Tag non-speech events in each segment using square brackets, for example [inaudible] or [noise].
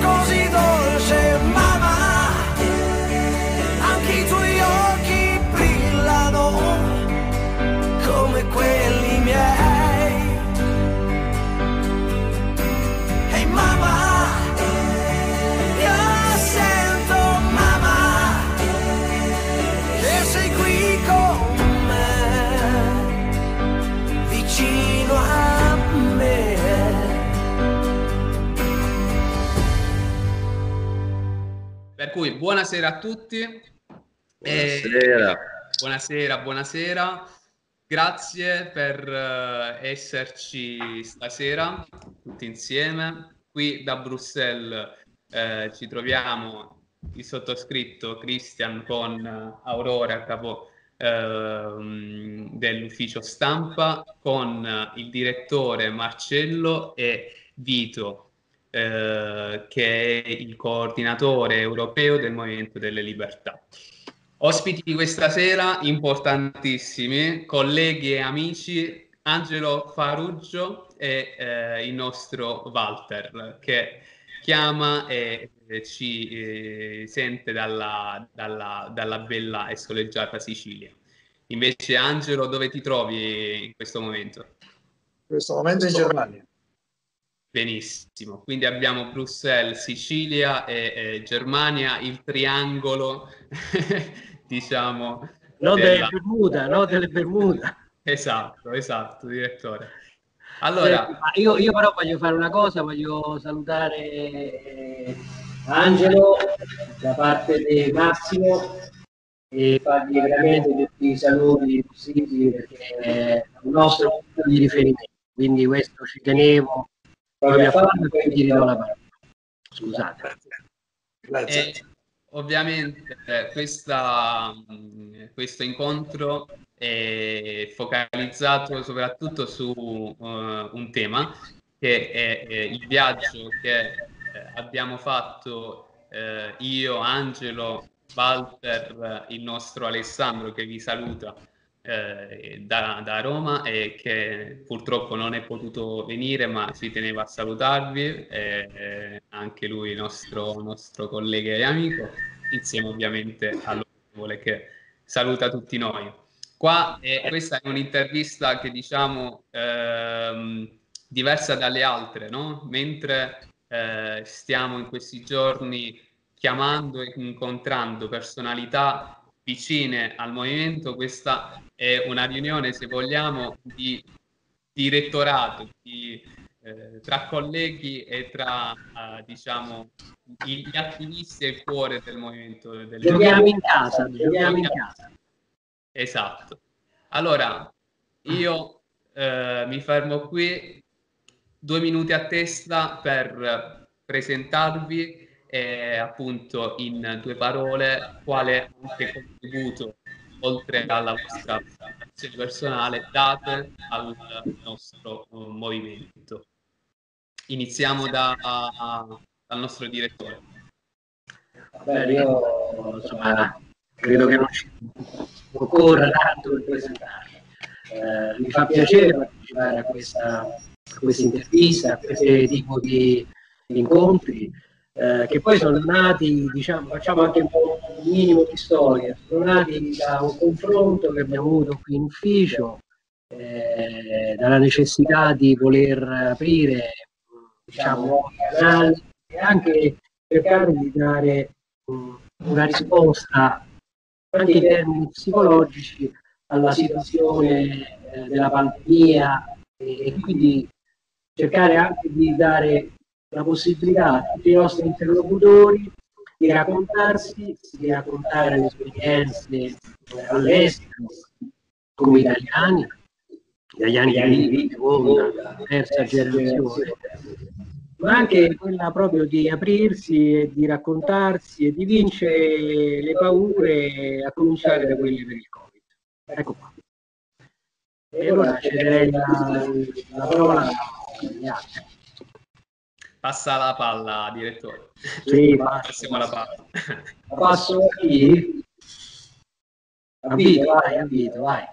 così Per cui buonasera a tutti. Buonasera. buonasera, buonasera. Grazie per eh, esserci stasera tutti insieme. Qui da Bruxelles eh, ci troviamo il sottoscritto Christian con eh, Aurora, capo ehm, dell'ufficio stampa, con eh, il direttore Marcello e Vito, eh, che è il coordinatore europeo del Movimento delle Libertà. Ospiti di questa sera importantissimi, colleghi e amici, Angelo Faruggio e eh, il nostro Walter che chiama e ci eh, sente dalla, dalla- dalla bella e soleggiata Sicilia. Invece Angelo, dove ti trovi in questo momento? In questo momento in Germania. Benissimo, quindi abbiamo Bruxelles, Sicilia e, e Germania, il triangolo, [laughs] diciamo. No della- delle Bermuda, no delle Bermuda. Esatto, esatto, direttore. Allora, Senti, io, io però voglio fare una cosa, voglio salutare eh, Angelo da parte di Massimo e fargli veramente tutti i saluti possibili perché è un nostro punto di riferimento, quindi questo ci tenevo proprio a farlo e poi ti ridò la parola. Scusate. Grazie. E ovviamente eh, questa, mh, questo incontro è focalizzato soprattutto su eh, un tema che è, eh, il viaggio che eh, abbiamo fatto eh, io, Angelo, Walter, il nostro Alessandro che vi saluta eh, da, da Roma e che purtroppo non è potuto venire ma ci teneva a salutarvi, eh, anche lui nostro, nostro collega e amico, insieme ovviamente all'onorevole che saluta tutti noi. Qua eh, questa è un'intervista che diciamo ehm, diversa dalle altre, no? Mentre eh, stiamo in questi giorni chiamando e incontrando personalità vicine al movimento, questa è una riunione, se vogliamo, di direttorato, di, eh, tra colleghi e tra, eh, diciamo, gli attivisti e il cuore del movimento. Del Giochiamo in casa, giochiamo in casa. Esatto. Allora, io eh, mi fermo qui, due minuti a testa per presentarvi e appunto in due parole quale anche contributo, oltre alla vostra azione personale, date al nostro eh, movimento. Iniziamo da- dal nostro direttore. Vabbè, io insomma, credo che non ci occorra tanto per presentarmi. Eh, mi fa piacere partecipare a questa, a questa intervista, a questo tipo di incontri, eh, che poi sono nati, diciamo, facciamo anche un, po' un minimo di storia, sono da un confronto che abbiamo avuto qui in ufficio, eh, dalla necessità di voler aprire diciamo, canali e anche cercare di dare mh, una risposta anche in termini psicologici alla situazione eh, della pandemia e, e quindi cercare anche di dare la possibilità a tutti i nostri interlocutori di raccontarsi, di raccontare le esperienze all'estero come italiani, italiani di di seconda, terza generazione, ma anche quella proprio di aprirsi e di raccontarsi e di vincere le paure a cominciare da quelle per il Covid. Ecco qua. E allora cederei la, la parola agli altri. Passa la palla, direttore. Sì, passo. Passiamo la palla. La passo a chi? A Vito, vai, a Vito, vai.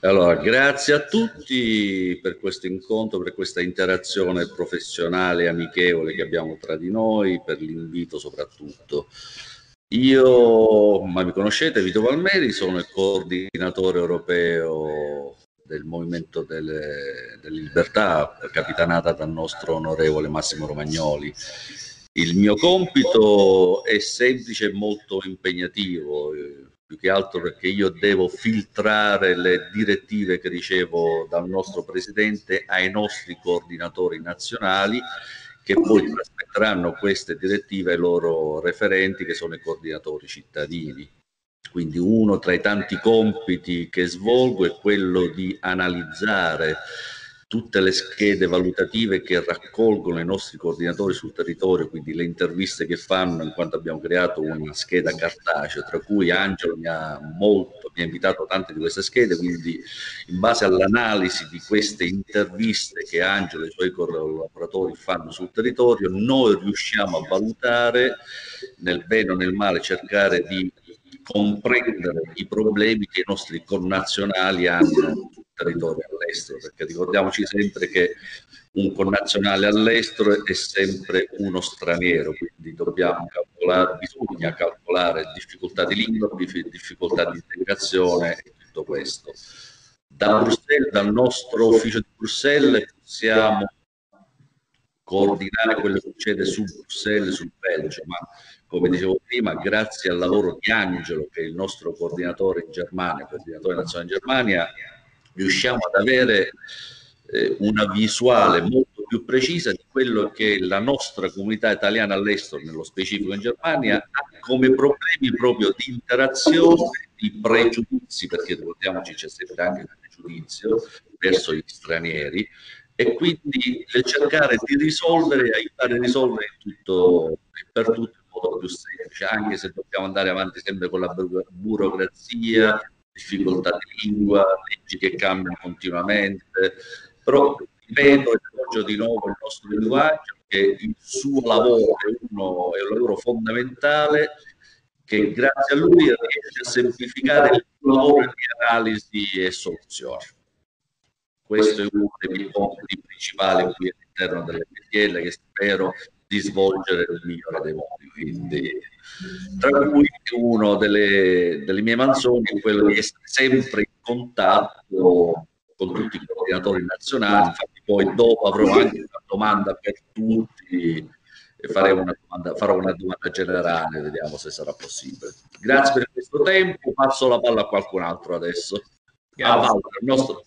Allora, grazie a tutti per questo incontro, per questa interazione professionale e amichevole che abbiamo tra di noi, per l'invito soprattutto. Io, ma mi conoscete, Vito Palmeri, sono il coordinatore europeo del Movimento delle, delle Libertà, capitanata dal nostro onorevole Massimo Romagnoli. Il mio compito è semplice e molto impegnativo, più che altro perché io devo filtrare le direttive che ricevo dal nostro presidente ai nostri coordinatori nazionali che poi trasmetteranno queste direttive ai loro referenti che sono i coordinatori cittadini. Quindi uno tra i tanti compiti che svolgo è quello di analizzare tutte le schede valutative che raccolgono i nostri coordinatori sul territorio, quindi le interviste che fanno, in quanto abbiamo creato una scheda cartacea, tra cui Angelo mi ha molto, mi ha invitato tante di queste schede, quindi in base all'analisi di queste interviste che Angelo e i suoi collaboratori fanno sul territorio, noi riusciamo a valutare nel bene o nel male, cercare di comprendere i problemi che i nostri connazionali hanno territorio all'estero, perché ricordiamoci sempre che un connazionale all'estero è sempre uno straniero, quindi dobbiamo calcolare, bisogna calcolare difficoltà di lingua, difficoltà di integrazione e tutto questo. Da Bruxelles, dal nostro ufficio di Bruxelles possiamo coordinare quello che succede su Bruxelles, sul Belgio, ma come dicevo prima, grazie al lavoro di Angelo, che è il nostro coordinatore in Germania, coordinatore nazionale in Germania, riusciamo ad avere eh, una visuale molto più precisa di quello che la nostra comunità italiana all'estero, nello specifico in Germania, ha come problemi proprio di interazione, di pregiudizi, perché ricordiamoci c'è sempre anche il pregiudizio verso gli stranieri, e quindi cercare di risolvere, aiutare a risolvere tutto per tutto più semplice, anche se dobbiamo andare avanti sempre con la burocrazia, difficoltà di lingua, leggi che cambiano continuamente, però ripeto e appoggio di nuovo il nostro linguaggio che il suo lavoro è, uno, è un lavoro fondamentale che grazie a lui riesce a semplificare il lavoro di analisi e soluzioni. Questo è uno dei miei compiti principali qui all'interno delle PTL che spero di svolgere nel migliore dei modi. Quindi, tra cui uno delle, delle mie mansioni è quello di essere sempre in contatto con tutti i coordinatori nazionali, infatti poi dopo avrò anche una domanda per tutti e faremo una domanda, farò una domanda generale, vediamo se sarà possibile. Grazie per questo tempo, passo la palla a qualcun altro adesso. A Walter, nostro...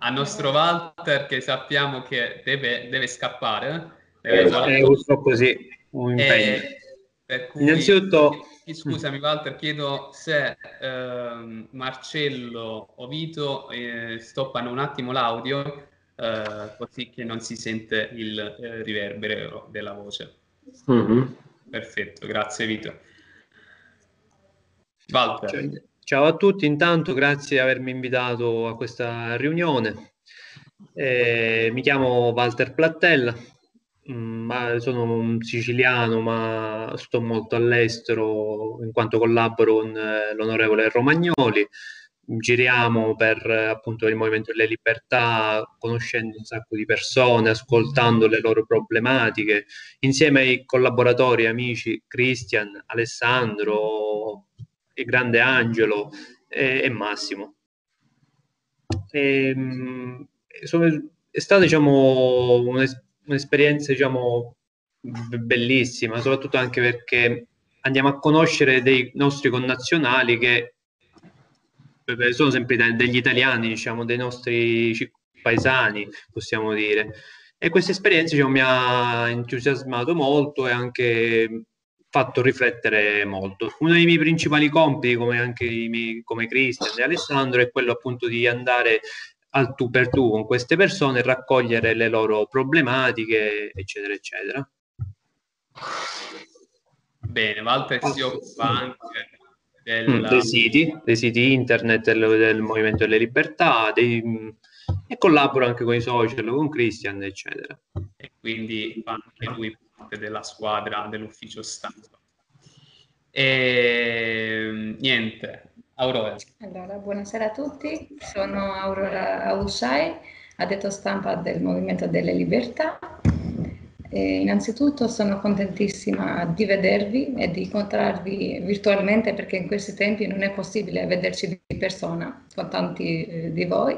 a nostro Walter che sappiamo che deve, deve scappare. Deve eh, eh, purtroppo sì, un impegno. Eh, per cui, Innanzitutto... Scusami Walter, chiedo se eh, Marcello o Vito eh, stoppano un attimo l'audio eh, così che non si sente il eh, riverbero della voce. Mm-hmm. Perfetto, grazie Vito. Walter. Ciao a tutti, intanto grazie di avermi invitato a questa riunione. Eh, mi chiamo Walter Plattella, ma sono un siciliano, ma sto molto all'estero in quanto collaboro con eh, l'onorevole Romagnoli. Giriamo per appunto il Movimento delle Libertà, conoscendo un sacco di persone, ascoltando le loro problematiche, insieme ai collaboratori, amici Cristian, Alessandro, il grande Angelo e, e Massimo. E, ehm, sono, è stata diciamo un'esperienza un'esperienza, diciamo, bellissima, soprattutto anche perché andiamo a conoscere dei nostri connazionali che eh, sono sempre degli italiani, diciamo, dei nostri paesani, possiamo dire. E questa esperienza diciamo, mi ha entusiasmato molto e anche fatto riflettere molto. Uno dei miei principali compiti, come anche i miei, come Cristian e Alessandro, è quello appunto di andare al tu per tu con queste persone, raccogliere le loro problematiche, eccetera, eccetera. Bene, Walter si occupa anche del... Mm, dei, siti, dei siti internet del, del Movimento delle Libertà dei, e collabora anche con i social, con Christian, eccetera. E quindi fa anche lui parte della squadra dell'ufficio stampa. E niente, Aurora. Allora, buonasera a tutti, sono Aurora Ausai, addetto stampa del Movimento delle Libertà. E innanzitutto sono contentissima di vedervi e di incontrarvi virtualmente perché in questi tempi non è possibile vederci di persona con tanti eh, di voi.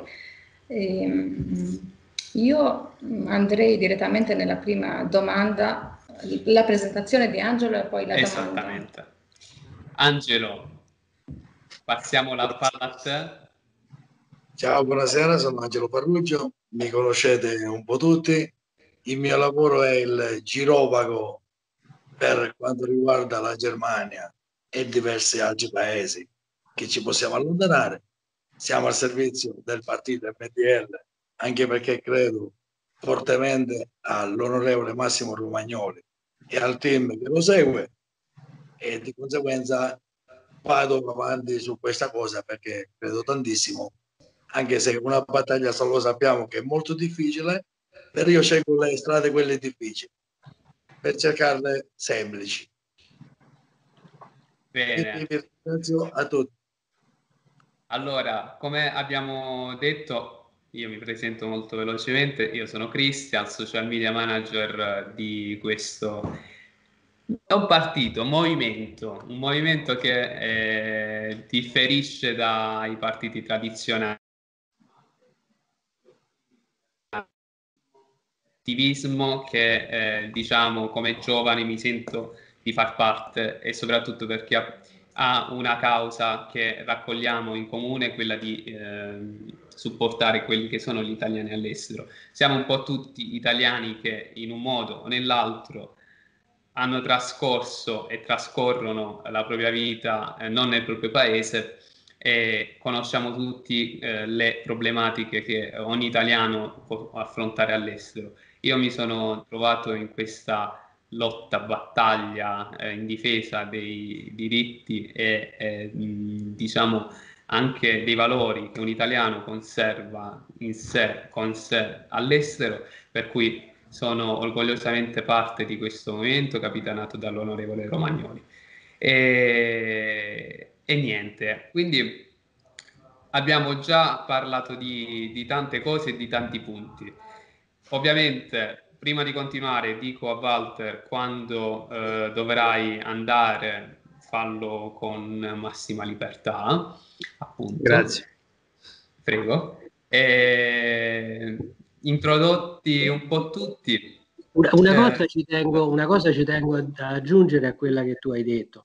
E, mm, io andrei direttamente nella prima domanda, la presentazione di Angelo e poi la domanda. Esattamente. Angelo, passiamo la palla a te. Ciao, buonasera, sono Angelo Parruggio, mi conoscete un po' tutti. Il mio lavoro è il girovago per quanto riguarda la Germania e diversi altri paesi che ci possiamo allontanare. Siamo al servizio del partito MDL, anche perché credo fortemente all'onorevole Massimo Romagnoli e al team che lo segue e di conseguenza vado avanti su questa cosa perché credo tantissimo anche se una battaglia lo sappiamo che è molto difficile però io scelgo le strade quelle difficili per cercarle semplici Bene. vi ringrazio a tutti Allora, come abbiamo detto, io mi presento molto velocemente, io sono Cristian, social media manager di questo è un partito, un movimento, un movimento che eh, differisce dai partiti tradizionali. Attivismo che eh, diciamo come giovane mi sento di far parte e soprattutto perché ha, una causa che raccogliamo in comune, quella di eh, supportare quelli che sono gli italiani all'estero. Siamo un po' tutti italiani che in un modo o nell'altro hanno trascorso e trascorrono la propria vita eh, non nel proprio paese e conosciamo tutti eh, le problematiche che ogni italiano può affrontare all'estero. Io mi sono trovato in questa lotta, battaglia eh, in difesa dei diritti e diciamo anche dei valori che un italiano conserva in sé, con sé all'estero, per cui sono orgogliosamente parte di questo movimento capitanato dall'onorevole Romagnoli. E, e niente, quindi abbiamo già parlato di, di tante cose e di tanti punti. Ovviamente prima di continuare dico a Walter quando eh, dovrai andare fallo con massima libertà appunto Grazie. prego e, introdotti un po' tutti Una, una Eh. cosa ci tengo, una cosa ci tengo ad aggiungere a quella che tu hai detto.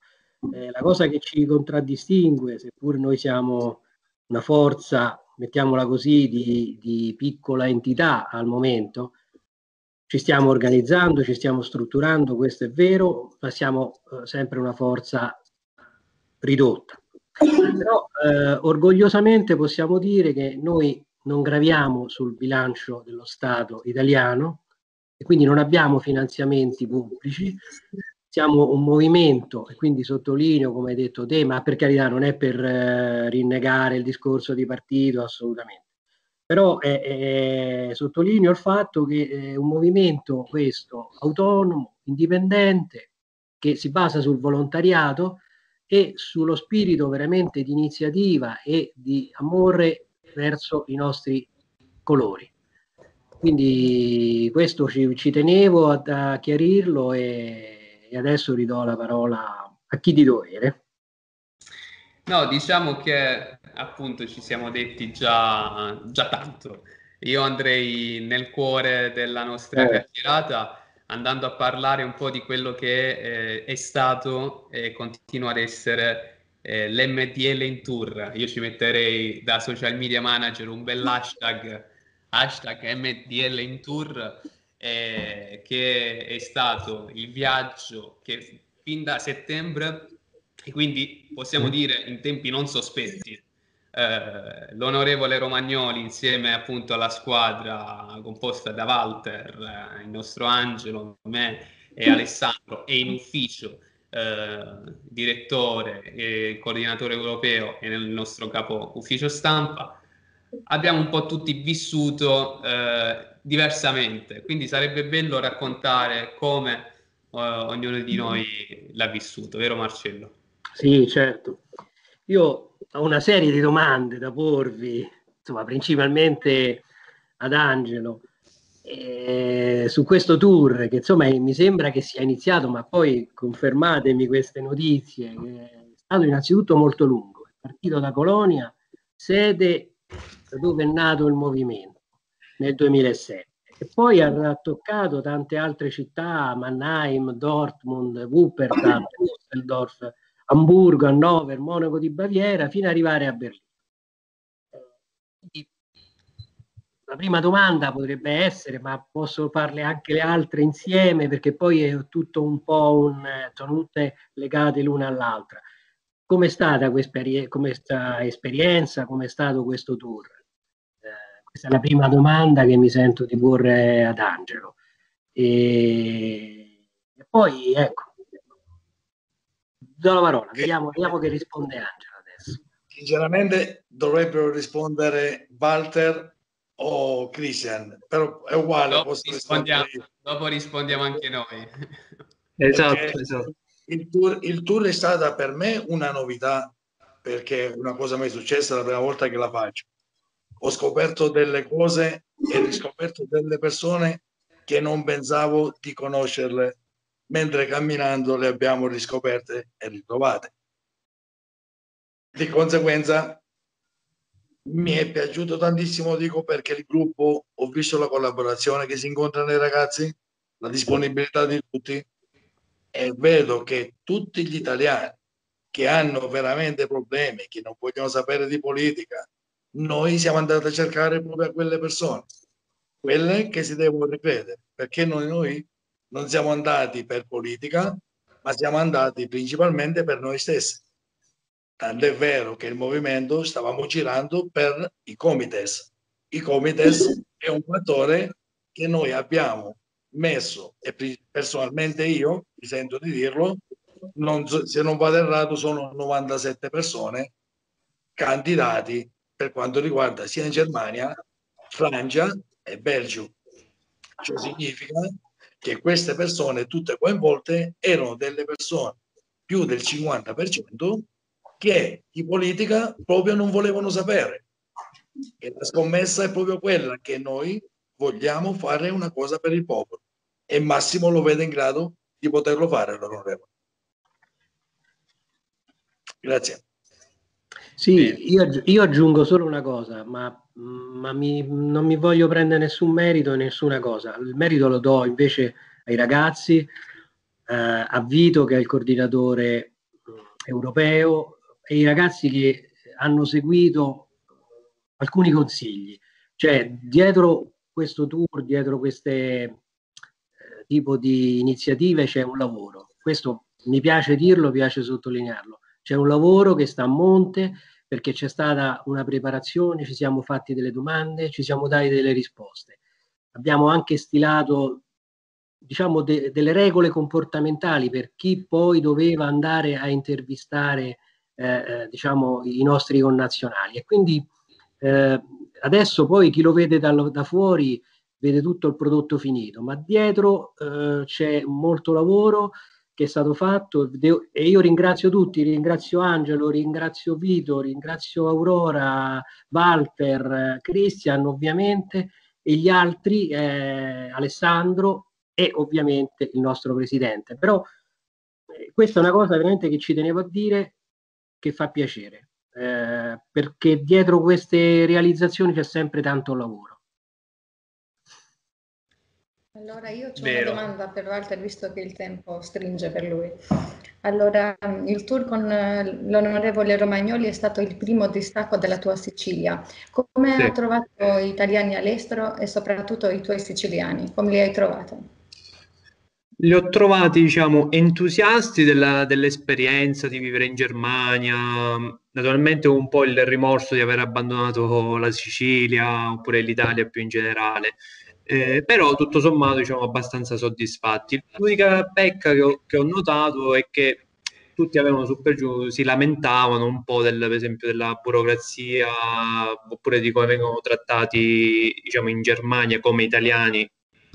Eh, la cosa che ci contraddistingue, seppur noi siamo una forza, mettiamola così, di, di piccola entità al momento, ci stiamo organizzando, ci stiamo strutturando, questo è vero, ma siamo eh, sempre una forza ridotta. Però eh, orgogliosamente possiamo dire che noi non graviamo sul bilancio dello Stato italiano e quindi non abbiamo finanziamenti pubblici, siamo un movimento e quindi sottolineo, come hai detto te, ma per carità non è per eh, rinnegare il discorso di partito assolutamente, però eh, eh, sottolineo il fatto che è un movimento questo autonomo, indipendente, che si basa sul volontariato e sullo spirito veramente di iniziativa e di amore verso i nostri colori. Quindi questo ci, ci tenevo a, a chiarirlo e, e adesso ridò la parola a chi di dovere. No, diciamo che appunto ci siamo detti già, già tanto. Io andrei nel cuore della nostra Eh. chiacchierata andando a parlare un po' di quello che eh, è stato e continua ad essere eh, l'MDL in tour. Io ci metterei da social media manager un bel hashtag, hashtag MDL in tour, eh, che è stato il viaggio che fin da settembre e quindi possiamo dire in tempi non sospetti eh, l'onorevole Romagnoli insieme appunto alla squadra composta da Walter, eh, il nostro Angelo, me e Alessandro e in ufficio eh, direttore e coordinatore europeo e nel nostro capo ufficio stampa abbiamo un po' tutti vissuto eh, diversamente quindi sarebbe bello raccontare come eh, ognuno di noi l'ha vissuto vero Marcello? Sì, certo. Io ho una serie di domande da porvi, insomma, principalmente ad Angelo. Eh, su questo tour che insomma mi sembra che sia iniziato, ma poi confermatemi queste notizie, è stato innanzitutto molto lungo, è partito da Colonia, sede dove è nato il movimento nel 2007 e poi ha toccato tante altre città, Mannheim, Dortmund, Wuppertal, [coughs] Düsseldorf, Hamburgo, Hannover, Monaco di Baviera, fino ad arrivare a Berlino. La prima domanda potrebbe essere, ma posso farle anche le altre insieme, perché poi è tutto un po' un, sono tutte legate l'una all'altra. Com'è stata questa esperienza? Com'è stato questo tour? Questa è la prima domanda che mi sento di porre ad Angelo. E, e poi, ecco, do la parola, vediamo, vediamo che risponde Angelo adesso. Sinceramente dovrebbero rispondere Walter o Christian, però è uguale. Dopo rispondiamo, dopo rispondiamo anche noi. [laughs] Esatto, esatto. Il tour, il tour è stata per me una novità perché una cosa mai successa la prima volta che la faccio ho scoperto delle cose e riscoperto delle persone che non pensavo di conoscerle, mentre camminando le abbiamo riscoperte e ritrovate. Di conseguenza mi è piaciuto tantissimo, dico perché il gruppo, ho visto la collaborazione che si incontra nei ragazzi, la disponibilità di tutti e vedo che tutti gli italiani che hanno veramente problemi, che non vogliono sapere di politica, noi siamo andati a cercare proprio quelle persone, quelle che si devono ricredere, perché noi, noi non siamo andati per politica, ma siamo andati principalmente per noi stessi. Tanto è vero che il movimento stavamo girando per i comites. I comites è un fattore che noi abbiamo messo, e personalmente io, mi sento di dirlo, non, se non vado errato sono 97 persone candidati per quanto riguarda sia in Germania, Francia e Belgio. Ciò significa che queste persone tutte coinvolte erano delle persone, più del 50%, che di politica proprio non volevano sapere. E la scommessa è proprio quella che noi vogliamo fare una cosa per il popolo e Massimo lo vede in grado di poterlo fare, l'onorevole. Grazie. Sì, io, io, aggiungo solo una cosa, ma, ma mi, non mi voglio prendere nessun merito, nessuna cosa. Il merito lo do invece ai ragazzi, eh, a Vito che è il coordinatore mm, europeo e i ragazzi che hanno seguito alcuni consigli. Cioè, dietro questo tour, dietro queste eh, tipo di iniziative c'è un lavoro. Questo mi piace dirlo, piace sottolinearlo. C'è un lavoro che sta a monte perché c'è stata una preparazione, ci siamo fatti delle domande, ci siamo dati delle risposte. Abbiamo anche stilato diciamo, de- delle regole comportamentali per chi poi doveva andare a intervistare eh, eh, diciamo, i nostri connazionali. E quindi eh, adesso poi chi lo vede da, da, fuori vede tutto il prodotto finito, ma dietro eh, c'è molto lavoro che è stato fatto e io ringrazio tutti, ringrazio Angelo, ringrazio Vito, ringrazio Aurora, Walter, Cristian ovviamente e gli altri, eh, Alessandro e ovviamente il nostro presidente. Però eh, questa è una cosa veramente che ci tenevo a dire che fa piacere, eh, perché dietro queste realizzazioni c'è sempre tanto lavoro. Allora io ho una domanda per Walter, visto che il tempo stringe per lui. Allora, il tour con eh, l'onorevole Romagnoli è stato il primo distacco della tua Sicilia. Come sì. hai trovato gli italiani all'estero e soprattutto i tuoi siciliani? Come li hai trovati? Li ho trovati, diciamo, entusiasti della, dell'esperienza di vivere in Germania, naturalmente un po' il rimorso di aver abbandonato la Sicilia oppure l'Italia più in generale eh, però tutto sommato diciamo abbastanza soddisfatti. L'unica pecca che ho, che ho notato è che tutti avevano su per giù, si lamentavano un po' del, per esempio della burocrazia oppure di come vengono trattati diciamo in Germania come italiani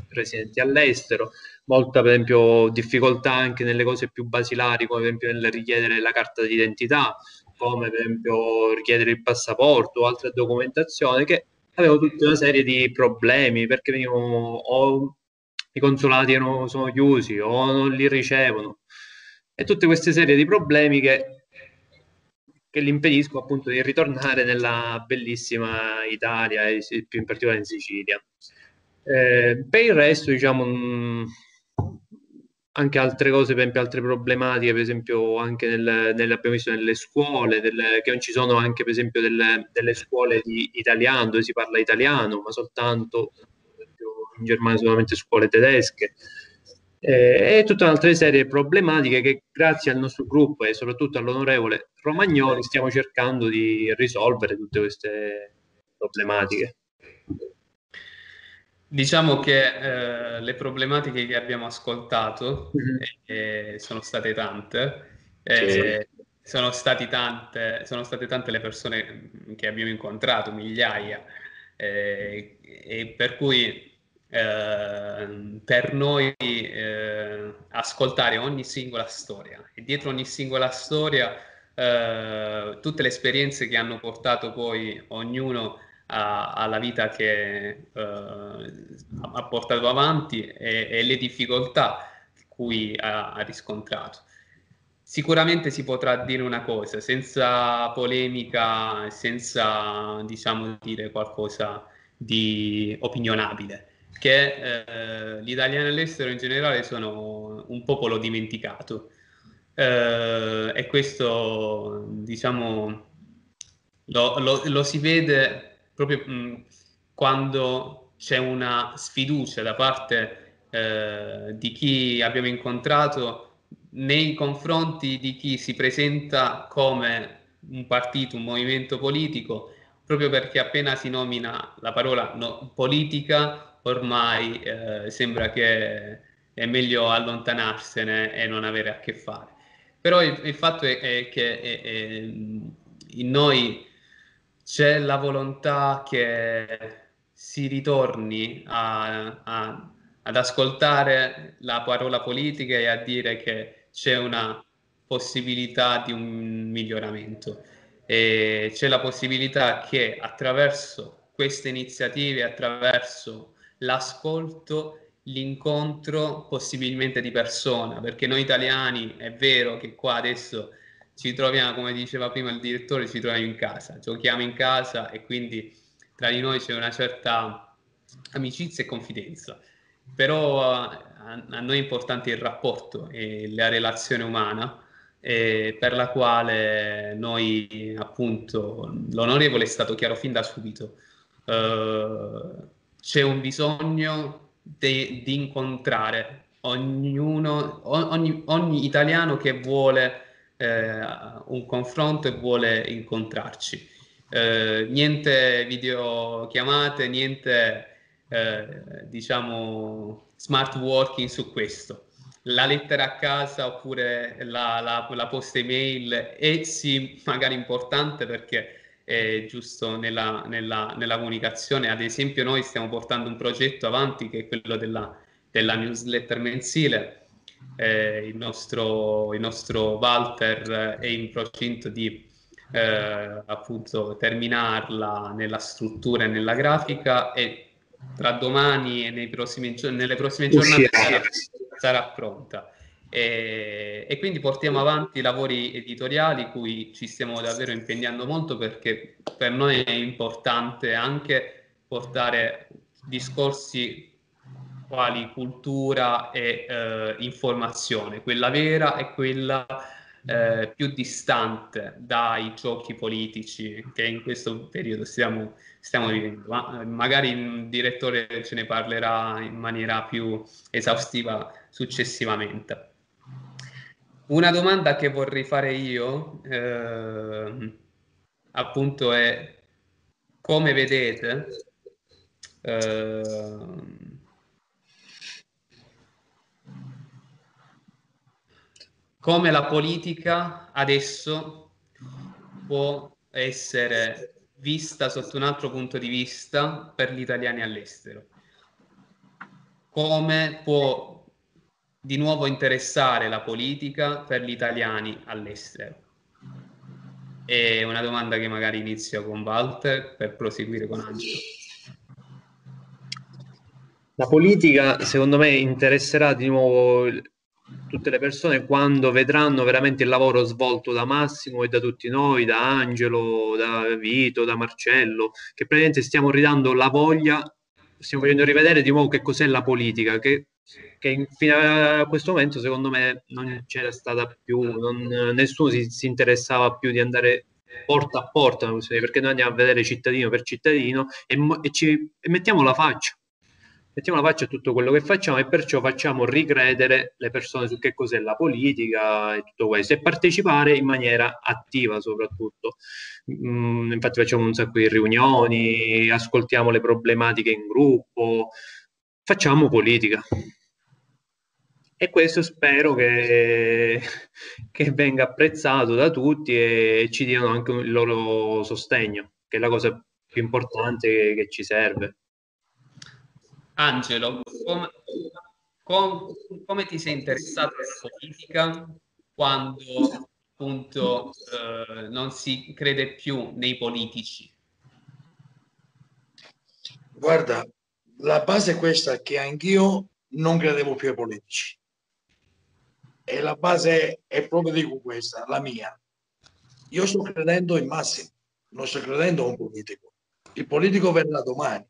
residenti all'estero, molta per esempio difficoltà anche nelle cose più basilari come per esempio nel richiedere la carta d'identità come per esempio richiedere il passaporto o altre documentazioni, che avevano tutta una serie di problemi perché venivano o i consolati erano, sono chiusi o non li ricevono e tutte queste serie di problemi che, che gli impediscono appunto di ritornare nella bellissima Italia e più in particolare in Sicilia. Eh, per il resto, diciamo, mh, anche altre cose, per esempio altre problematiche, per esempio anche nel, nelle, abbiamo visto nelle scuole, delle, che non ci sono anche per esempio delle, delle, scuole di italiano dove si parla italiano, ma soltanto in Germania solamente scuole tedesche. Eh, e tutta un'altra serie di problematiche che grazie al nostro gruppo e soprattutto all'onorevole Romagnoli stiamo cercando di risolvere tutte queste problematiche. Diciamo che eh, le problematiche che abbiamo ascoltato mm-hmm. eh, sono state tante. Eh, sì. Sono, tante, sono state tante le persone che abbiamo incontrato, migliaia, eh, e per cui eh, per noi eh, ascoltare ogni singola storia e dietro ogni singola storia tutte le esperienze che hanno portato poi ognuno a, alla vita che uh, ha portato avanti e, e, le difficoltà cui ha, ha riscontrato. Sicuramente si potrà dire una cosa, senza polemica, senza diciamo dire qualcosa di opinionabile, che eh, gli italiani all'estero in generale sono un popolo dimenticato eh, e questo diciamo lo, lo, lo si vede proprio mh, quando c'è una sfiducia da parte eh, di chi abbiamo incontrato nei confronti di chi si presenta come un partito, un movimento politico, proprio perché appena si nomina la parola no, politica, ormai eh, sembra che è meglio allontanarsene e non avere a che fare. Però il, il fatto è, è che è, è, in noi c'è la volontà che si ritorni a, a, ad ascoltare la parola politica e a dire che c'è una possibilità di un miglioramento. E c'è la possibilità che attraverso queste iniziative, attraverso l'ascolto, l'incontro possibilmente di persona, perché noi italiani è vero che qua adesso ci troviamo, come diceva prima il direttore, ci troviamo in casa, giochiamo in casa e quindi tra di noi c'è una certa amicizia e confidenza. Però a, a noi è importante il rapporto e la relazione umana eh, per la quale noi appunto l'onorevole è stato chiaro fin da subito. Uh, c'è un bisogno di incontrare ognuno, ogni, ogni italiano che vuole eh, un confronto e vuole incontrarci. Eh, niente videochiamate, niente eh, diciamo smart working su questo. La lettera a casa oppure la, la, la posta email è sì magari importante perché è giusto nella, nella, nella, comunicazione. Ad esempio noi stiamo portando un progetto avanti che è quello della, della newsletter mensile eh, il, nostro, il, nostro, Walter è in procinto di eh, appunto terminarla nella struttura e nella grafica e tra domani e prossimi, nelle prossime giornate sarà, sarà, pronta. E, e, quindi portiamo avanti i lavori editoriali cui ci stiamo davvero impegnando molto perché per noi è importante anche portare discorsi quali cultura e eh, informazione, quella vera e quella eh, più distante dai giochi politici che in questo periodo stiamo, stiamo vivendo. Ma, eh, magari il direttore ce ne parlerà in maniera più esaustiva successivamente. Una domanda che vorrei fare io, eh, appunto, è come vedete eh, come la politica adesso può essere vista sotto un altro punto di vista per gli italiani all'estero. Come può di nuovo interessare la politica per gli italiani all'estero. E una domanda che magari inizio con Walter per proseguire con Angelo. La politica, secondo me, interesserà di nuovo tutte le persone quando vedranno veramente il lavoro svolto da Massimo e da tutti noi, da Angelo, da Vito, da Marcello, che praticamente stiamo ridando la voglia, stiamo facendo rivedere di nuovo che cos'è la politica, che, che fino a questo momento secondo me non c'era stata più, non, nessuno si, si, interessava più di andare porta a porta, perché noi andiamo a vedere cittadino per cittadino e, e ci e mettiamo la faccia mettiamo la faccia a tutto quello che facciamo e perciò facciamo ricredere le persone su che cos'è la politica e tutto questo e partecipare in maniera attiva soprattutto. Mm, infatti facciamo un sacco di riunioni, ascoltiamo le problematiche in gruppo, facciamo politica. E questo spero che, che venga apprezzato da tutti e ci diano anche il loro sostegno, che è la cosa più importante che, che ci serve. Angelo, come, com, come, ti sei interessato alla politica quando appunto eh, non si crede più nei politici? Guarda, la base è questa che anch'io non credevo più ai politici. E la base è proprio dico questa, la mia. Io sto credendo in Massimo, non sto credendo a un politico. Il politico verrà domani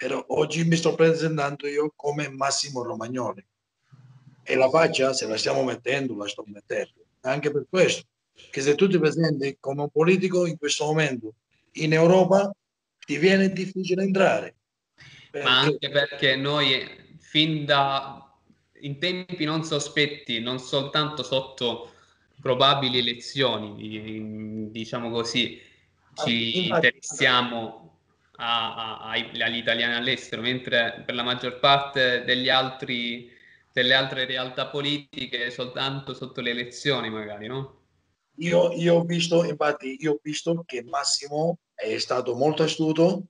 però oggi mi sto presentando io come Massimo Romagnoli e la faccia se la stiamo mettendo, la sto mettendo. Anche per questo, che se tu ti presenti come un politico in questo momento in Europa, ti viene difficile entrare. Perché... Ma anche perché noi fin da in tempi non sospetti, non soltanto sotto probabili elezioni, diciamo così, ci interessiamo a, a, agli italiani all'estero, mentre per la maggior parte degli altri, delle altre realtà politiche soltanto sotto le elezioni magari, no? Io, io ho visto, infatti, io ho visto che Massimo è stato molto astuto,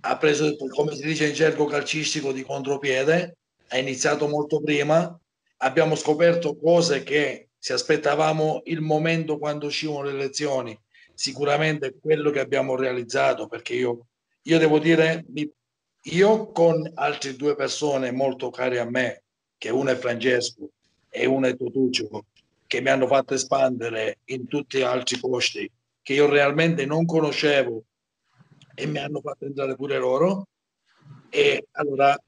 ha preso, come si dice in gergo calcistico, di contropiede, ha iniziato molto prima, abbiamo scoperto cose che se aspettavamo il momento quando uscivano le elezioni, sicuramente quello che abbiamo realizzato, perché io io devo dire, io con altre due persone molto care a me, che uno è Francesco e uno è Totuccio, che mi hanno fatto espandere in tutti gli altri posti che io realmente non conoscevo e mi hanno fatto entrare pure loro. E allora,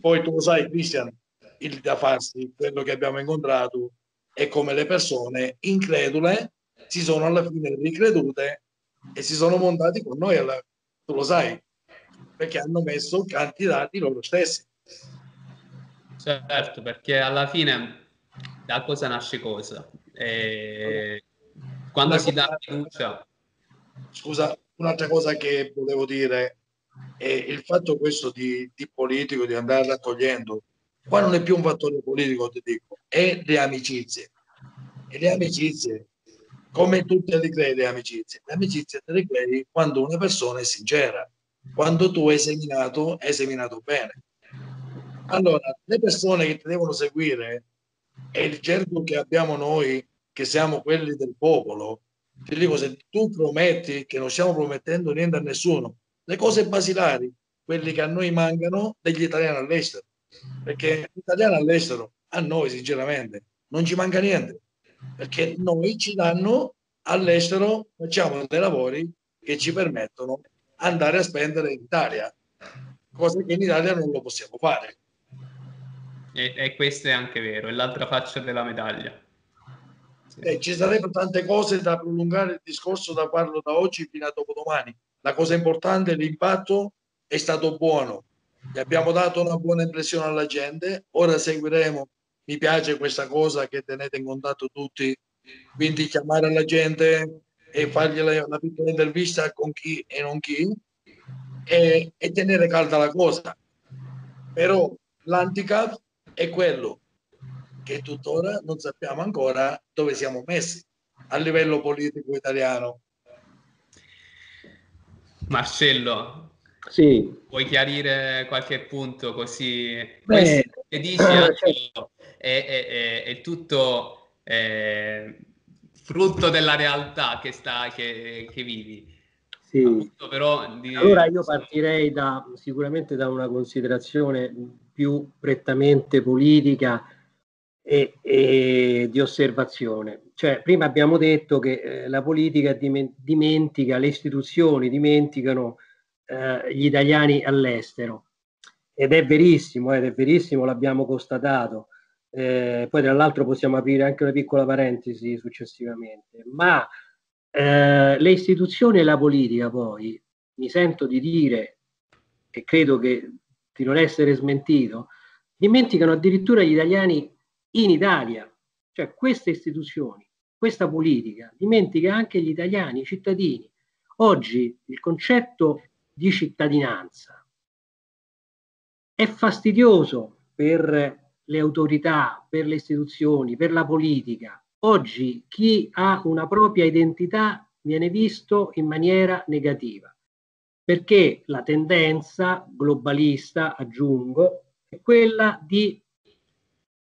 poi tu lo sai, Cristian, il da farsi, quello che abbiamo incontrato è come le persone incredule si sono alla fine ricredute e si sono montati con noi alla, tu lo sai, perché hanno messo candidati loro stessi. Certo, perché alla fine da cosa nasce cosa. E quando Una si dà fiducia... Scusa, un'altra cosa che volevo dire è il fatto questo di, di politico, di andare raccogliendo, qua non è più un fattore politico, ti dico, è le amicizie. E le amicizie come tutte le credi amicizie. Le amicizie te le credi quando una persona è sincera, quando tu hai seminato, hai seminato bene. Allora, le persone che ti devono seguire e il gergo che abbiamo noi, che siamo quelli del popolo, ti dico, se tu prometti che non stiamo promettendo niente a nessuno, le cose basilari, quelli che a noi mancano degli italiani all'estero, perché l'italiano all'estero, a noi sinceramente, non ci manca niente perché noi ci danno all'estero, facciamo dei lavori che ci permettono andare a spendere in Italia, cosa che in Italia non lo possiamo fare. E, e questo è anche vero, è l'altra faccia della medaglia. Sì. Eh, ci sarebbero tante cose da prolungare il discorso da farlo da oggi fino a dopodomani. La cosa importante, l'impatto è stato buono. Gli abbiamo dato una buona impressione alla gente, ora seguiremo mi piace questa cosa che tenete in contatto tutti, quindi chiamare la gente e fargli la, la piccola intervista con chi e non chi e, e tenere calda la cosa. Però l'handicap è quello che tuttora non sappiamo ancora dove siamo messi a livello politico italiano. Marcello, sì. puoi chiarire qualche punto così? Beh, dici, [clears throat] Angelo, è, è, è tutto eh, frutto della realtà che, sta, che, che vivi. Sì. Appunto, però, di... Allora io partirei da, sicuramente da una considerazione più prettamente politica e, e di osservazione. Cioè, prima abbiamo detto che eh, la politica dimentica, le istituzioni dimenticano eh, gli italiani all'estero. Ed è verissimo, ed è verissimo, l'abbiamo constatato. Eh, poi tra l'altro possiamo aprire anche una piccola parentesi successivamente. Ma eh, le istituzioni e la politica poi, mi sento di dire, e credo che di non essere smentito, dimenticano addirittura gli italiani in Italia. Cioè queste istituzioni, questa politica dimentica anche gli italiani, i cittadini. Oggi il concetto di cittadinanza è fastidioso per le autorità, per le istituzioni, per la politica. Oggi chi ha una propria identità viene visto in maniera negativa, perché la tendenza globalista, aggiungo, è quella di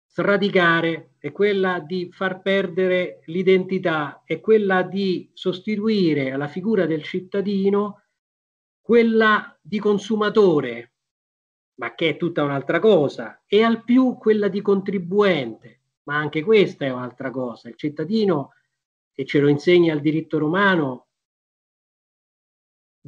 sradicare, è quella di far perdere l'identità, è quella di sostituire alla figura del cittadino quella di consumatore, ma che è tutta un'altra cosa, e al più quella di contribuente, ma anche questa è un'altra cosa. Il cittadino, e ce lo insegna il diritto romano,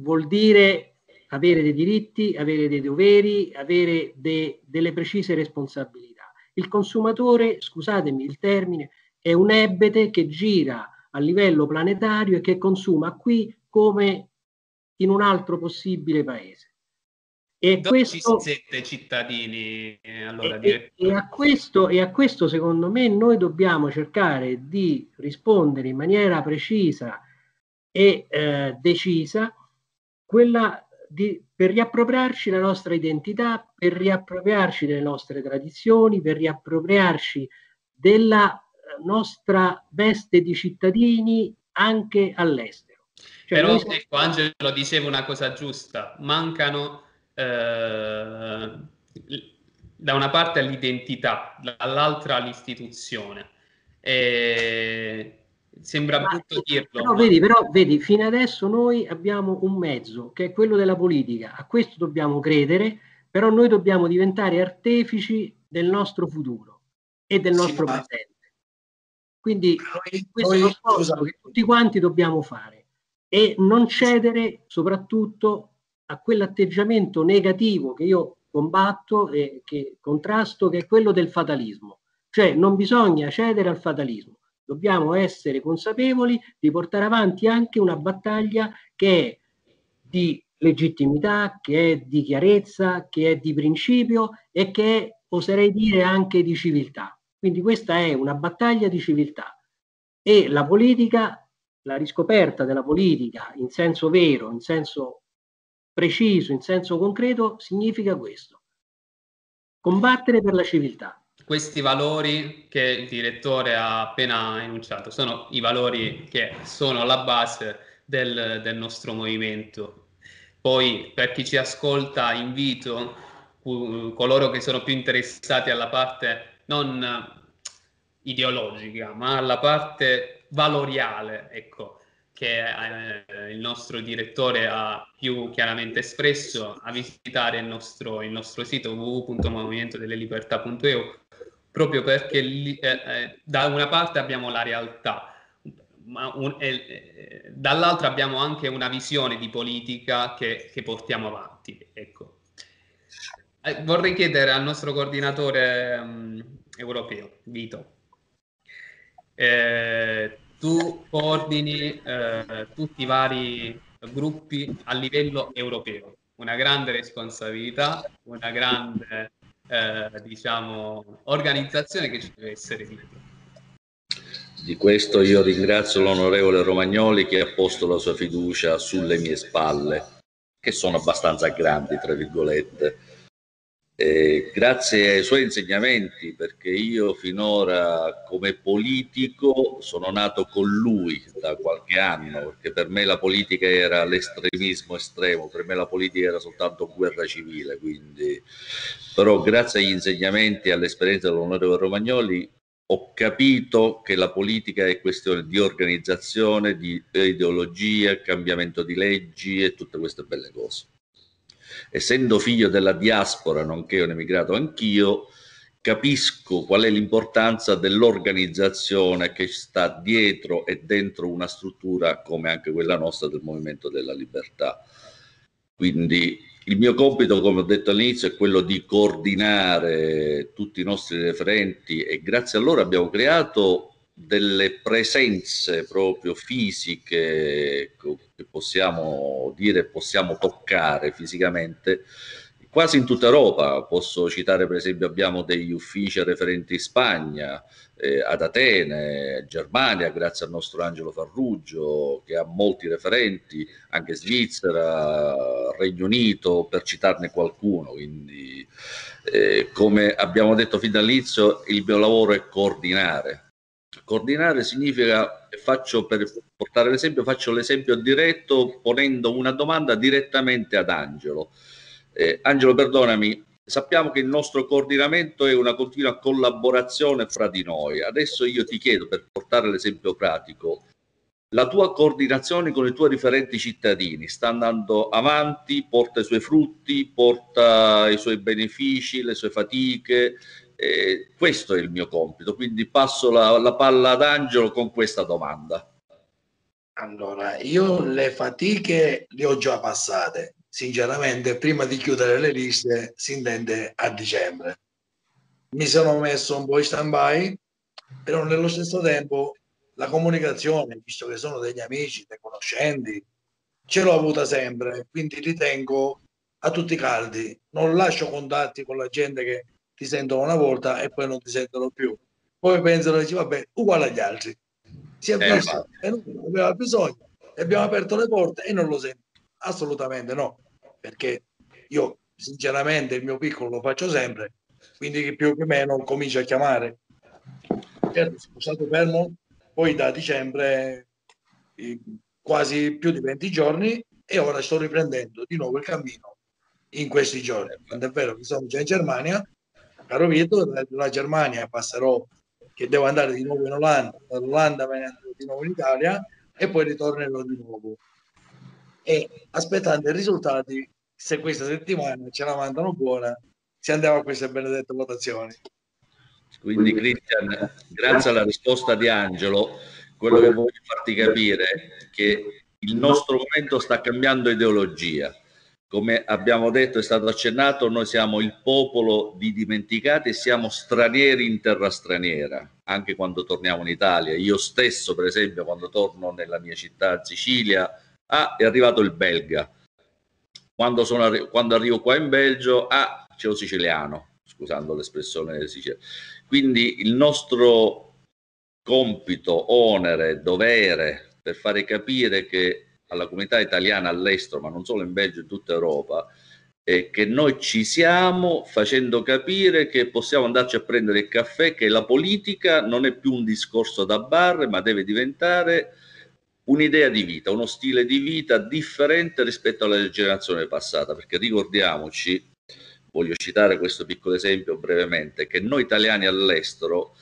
vuol dire avere dei diritti, avere dei doveri, avere de, delle precise responsabilità. Il consumatore, scusatemi il termine, è un ebete che gira a livello planetario e che consuma qui come in un altro possibile paese. E questo, cittadini eh, allora, e, e, a questo, e a questo secondo me noi dobbiamo cercare di rispondere in maniera precisa e eh, decisa quella di, per riappropriarci la nostra identità, per riappropriarci delle nostre tradizioni, per riappropriarci della eh, nostra veste di cittadini anche all'estero. Cioè Però siamo... ecco, Angelo diceva una cosa giusta, mancano eh, da una parte l'identità, dall'altra l'istituzione. E Sembra ma, brutto dirlo. Però, ma... vedi, però vedi, fino adesso noi abbiamo un mezzo che è quello della politica. A questo dobbiamo credere, però noi dobbiamo diventare artefici del nostro futuro e del nostro sì, presente. Quindi noi, questo noi, è un scusa, che tutti quanti dobbiamo fare e non cedere soprattutto a quell'atteggiamento negativo che io combatto e che contrasto, che è quello del fatalismo. Cioè non bisogna cedere al fatalismo dobbiamo essere consapevoli di portare avanti anche una battaglia che è di legittimità, che è di chiarezza, che è di principio e che è, oserei dire, anche di civiltà. Quindi questa è una battaglia di civiltà e la politica, la riscoperta della politica in senso vero, in senso preciso, in senso concreto, significa questo. Combattere per la civiltà questi valori che il direttore ha appena enunciato sono i valori che sono alla base del, del nostro movimento. Poi per chi ci ascolta invito uh, coloro che sono più interessati alla parte non ideologica, ma alla parte valoriale, ecco, che eh, il nostro direttore ha più chiaramente espresso, a visitare il nostro, il nostro sito www.movimentodellelibertà.eu proprio perché li, eh, eh, da una parte abbiamo la realtà, ma un, eh, dall'altra abbiamo anche una visione di politica che, che portiamo avanti. Ecco. Eh, vorrei chiedere al nostro coordinatore um, europeo, Vito. Tu coordini eh, tutti i vari gruppi a livello europeo, una grande responsabilità, una grande eh, diciamo, organizzazione che ci deve essere dietro. Di questo io ringrazio l'onorevole Romagnoli che ha posto la sua fiducia sulle mie spalle, che sono abbastanza grandi, tra virgolette. Eh, grazie ai suoi insegnamenti, perché io finora come politico sono nato con lui da qualche anno, perché per me la politica era l'estremismo estremo, per me la politica era soltanto guerra civile, quindi però grazie agli insegnamenti e all'esperienza dell'onorevole Romagnoli ho capito che la politica è questione di organizzazione, di ideologia, cambiamento di leggi e tutte queste belle cose. Essendo figlio della diaspora, nonché un emigrato anch'io, capisco qual è l'importanza dell'organizzazione che sta dietro e dentro una struttura come anche quella nostra del Movimento della Libertà. Quindi il mio compito, come ho detto all'inizio, è quello di coordinare tutti i nostri referenti e grazie a loro abbiamo creato delle presenze proprio fisiche che possiamo dire, possiamo toccare fisicamente quasi in tutta Europa. Posso citare per esempio abbiamo degli uffici referenti in Spagna, eh, ad Atene, Germania, grazie al nostro Angelo Farruggio che ha molti referenti, anche Svizzera, Regno Unito, per citarne qualcuno. Quindi, eh, come abbiamo detto fin dall'inizio, il mio lavoro è coordinare. Coordinare significa, faccio per portare l'esempio, faccio l'esempio diretto ponendo una domanda direttamente ad Angelo eh, Angelo, perdonami, sappiamo che il nostro coordinamento è una continua collaborazione fra di noi. Adesso io ti chiedo, per portare l'esempio pratico, la tua coordinazione con i tuoi riferenti cittadini sta andando avanti, porta i suoi frutti, porta i suoi benefici, le sue fatiche. Eh, questo è il mio compito, quindi passo la, la palla ad Angelo con questa domanda. Allora, io le fatiche le ho già passate, sinceramente, prima di chiudere le liste si intende a dicembre. Mi sono messo un po' in stand-by, però nello stesso tempo la comunicazione, visto che sono degli amici, dei conoscenti, ce l'ho avuta sempre, quindi li tengo a tutti i caldi. Non lascio contatti con la gente che ti sentono una volta e poi non ti sentono più. Poi pensano, dici, vabbè, uguale agli altri. Si è eh, visto e non aveva bisogno, e abbiamo aperto le porte e non lo sento. Assolutamente no perché io sinceramente il mio piccolo lo faccio sempre, quindi più che meno comincio a chiamare. Certo, sono stato fermo poi da dicembre quasi più di 20 giorni e ora sto riprendendo di nuovo il cammino in questi giorni. Quando è vero che sono già in Germania, caro Vito, dalla Germania passerò che devo andare di nuovo in Olanda, dall'Olanda venendo di nuovo in Italia e poi ritornerò di nuovo. E aspettando i risultati se questa settimana ce la mandano buona si andiamo a queste benedette votazioni. Quindi Cristian grazie alla risposta di Angelo quello che voglio farti capire è che il nostro momento sta cambiando ideologia come abbiamo detto, è stato accennato, noi siamo il popolo di dimenticati e siamo stranieri in terra straniera, anche quando torniamo in Italia. Io stesso, per esempio, quando torno nella mia città, Sicilia, ah, è arrivato il belga. Quando, sono, quando arrivo qua in Belgio, ah, c'è un siciliano, scusando l'espressione siciliana. Quindi il nostro compito, onere, dovere per fare capire che alla comunità italiana all'estero, ma non solo in Belgio, in tutta Europa, è che noi ci siamo facendo capire che possiamo andarci a prendere il caffè, che la politica non è più un discorso da bar, ma deve diventare un'idea di vita, uno stile di vita differente rispetto alla generazione passata, perché ricordiamoci, voglio citare questo piccolo esempio brevemente, che noi italiani all'estero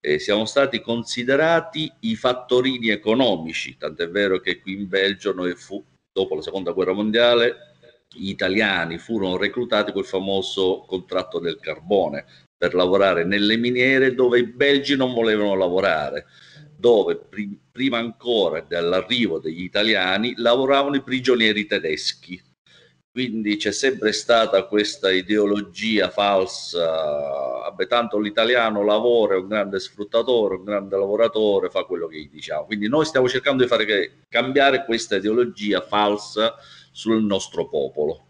eh, siamo stati considerati i fattorini economici, tant'è vero che qui in Belgio noi fu, dopo la seconda guerra mondiale gli italiani furono reclutati col famoso contratto del carbone per lavorare nelle miniere dove i belgi non volevano lavorare dove pri- prima ancora dell'arrivo degli italiani lavoravano i prigionieri tedeschi. Quindi c'è sempre stata questa ideologia falsa, vabbè tanto l'italiano lavora, è un grande sfruttatore, un grande lavoratore, fa quello che gli diciamo. Quindi noi stiamo cercando di fare che, cambiare questa ideologia falsa sul nostro popolo.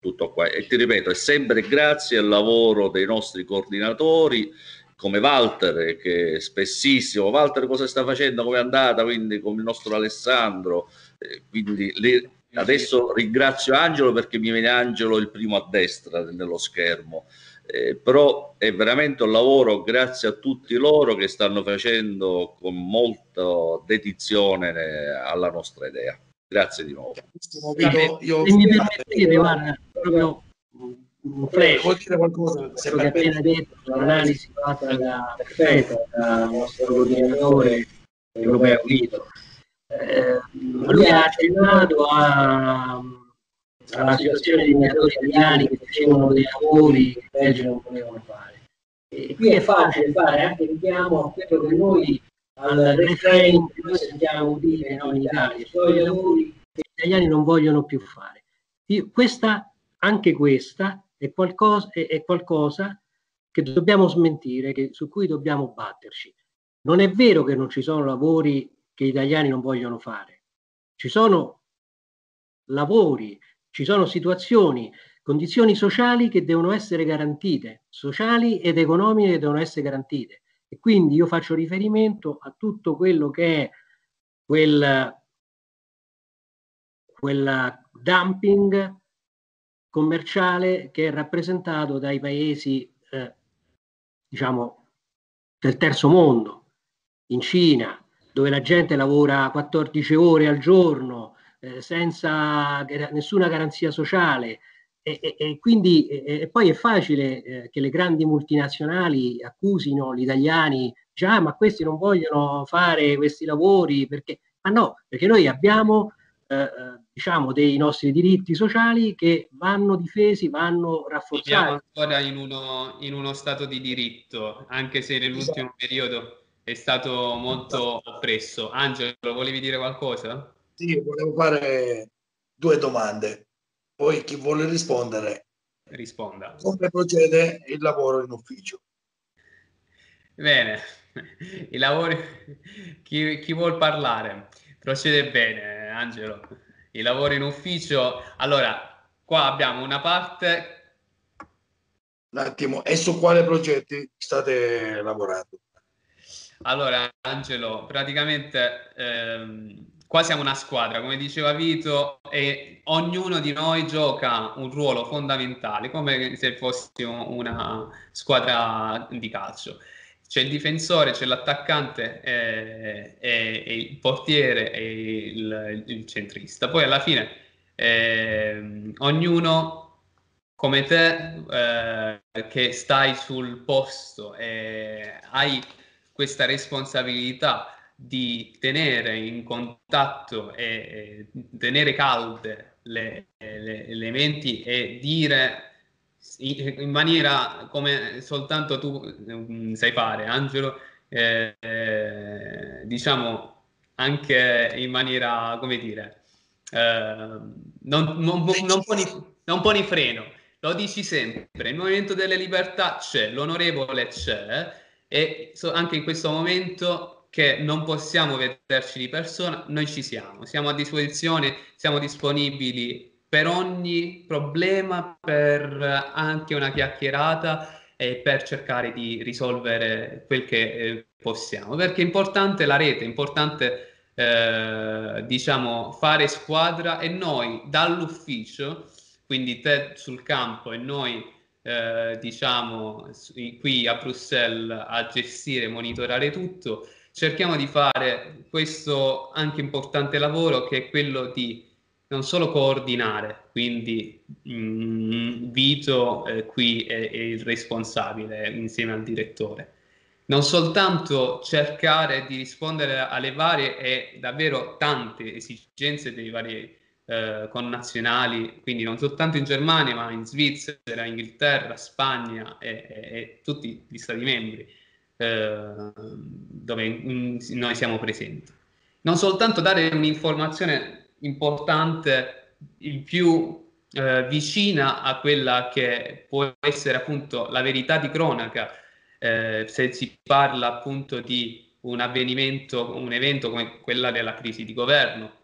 Tutto qua. E ti ripeto, è sempre grazie al lavoro dei nostri coordinatori, come Walter, che spessissimo, Walter cosa sta facendo, come è andata, quindi come il nostro Alessandro, eh, quindi le, adesso ringrazio Angelo perché mi viene Angelo il primo a destra nello schermo, eh, però è veramente un lavoro grazie a tutti loro che stanno facendo con molta dedizione alla nostra idea. Grazie di nuovo. Io, io... Se mi permettete, guarda, proprio un flash. Vuol dire qualcosa? Se che appena detto, un'analisi fatta da perfetta dal nostro coordinatore europeo Guido. Eh, lui ha accennato a, situazione dei minatori italiani che facevano dei lavori che Belgio non potevano fare. E qui è facile fare anche richiamo a quello che noi al refrain che noi sentiamo dire no, in Italia, cioè i lavori che gli italiani non vogliono più fare. Io, questa, anche questa è qualcosa, è, è qualcosa che dobbiamo smentire, che, su cui dobbiamo batterci. Non è vero che non ci sono lavori che gli italiani non vogliono fare. Ci sono lavori, ci sono situazioni, condizioni sociali che devono essere garantite, sociali ed economiche che devono essere garantite. E quindi io faccio riferimento a tutto quello che è quel, quel dumping commerciale che è rappresentato dai paesi, eh, diciamo, del terzo mondo, in Cina, dove la gente lavora 14 ore al giorno eh, senza nessuna garanzia sociale. E, e, e quindi e poi è facile eh, che le grandi multinazionali accusino gli italiani, già ma questi non vogliono fare questi lavori perché, ma no, perché noi abbiamo eh, eh, diciamo dei nostri diritti sociali che vanno difesi, vanno rafforzati. Siamo ancora in uno, in uno stato di diritto, anche se nell'ultimo esatto. periodo è stato molto oppresso. Angelo, volevi dire qualcosa? Sì, volevo fare due domande. Poi chi vuole rispondere risponda. Come procede il lavoro in ufficio? Bene, [laughs] i lavori, chi, chi vuol parlare? Procede bene, Angelo. I lavori in ufficio. Allora, qua abbiamo una parte. Un attimo, e su quale progetti state lavorando? Allora, Angelo, praticamente ehm, qua siamo una squadra, come diceva Vito, e ognuno di noi gioca un ruolo fondamentale, come se fossimo una squadra di calcio c'è il difensore, c'è l'attaccante, e, e, e il portiere e il, il, centrista. Poi alla fine eh, ognuno come te eh, che stai sul posto e hai questa responsabilità di tenere in contatto e, e tenere calde le, le, le menti e dire in maniera come soltanto tu um, sai fare, Angelo, eh, eh, diciamo anche in maniera, come dire, eh, non, non, non, poni, non poni freno, lo dici sempre, il movimento delle libertà c'è, l'onorevole c'è e so, anche in questo momento che non possiamo vederci di persona, noi ci siamo, siamo a disposizione, siamo disponibili per ogni problema, per anche una chiacchierata e per cercare di risolvere quel che eh, possiamo. Perché è importante la rete, è importante eh, diciamo fare squadra e noi dall'ufficio, quindi te sul campo e noi eh, diciamo qui a Bruxelles a gestire e monitorare tutto, cerchiamo di fare questo anche importante lavoro che è quello di non solo coordinare, quindi mh, mm, Vito eh, qui è, è, il responsabile insieme al direttore, non soltanto cercare di rispondere alle varie e davvero tante esigenze dei vari eh, connazionali, quindi non soltanto in Germania, ma in Svizzera, Inghilterra, Spagna e, e, e tutti gli Stati membri eh, dove in, noi siamo presenti. Non soltanto dare un'informazione importante, il più eh, vicina a quella che può essere appunto la verità di cronaca, eh, se si parla appunto di un avvenimento, un evento come quella della crisi di governo,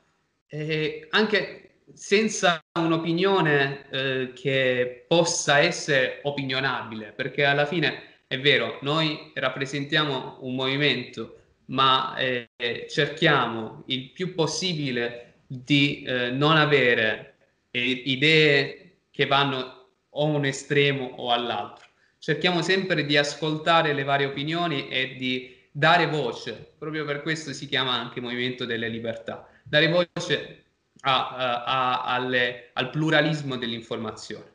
e anche senza un'opinione eh, che possa essere opinionabile, perché alla fine è vero, noi rappresentiamo un movimento, ma eh, cerchiamo il più possibile di eh, non avere eh, idee che vanno o un estremo o all'altro. Cerchiamo sempre di ascoltare le varie opinioni e di dare voce, proprio per questo si chiama anche Movimento delle Libertà, dare voce a, a, alle, al pluralismo dell'informazione.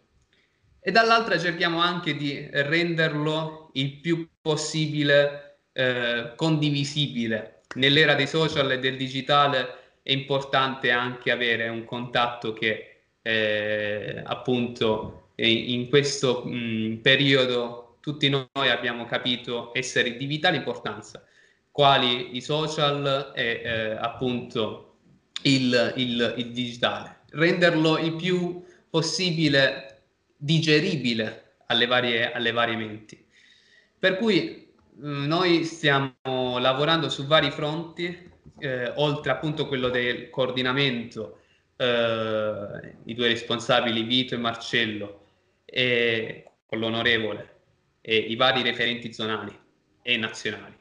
e dall'altra cerchiamo anche di renderlo il più possibile eh, condivisibile. Nell'era dei social e del digitale è importante anche avere un contatto che eh, appunto in questo mh, periodo tutti noi abbiamo capito essere di vitale importanza, quali i social e eh, appunto il, il, il digitale. Renderlo il più possibile digeribile alle varie, alle varie menti. Per cui mm, noi stiamo lavorando su vari fronti, eh, oltre appunto quello del coordinamento, eh, i due responsabili Vito e Marcello, e con l'onorevole, e i vari referenti zonali e nazionali.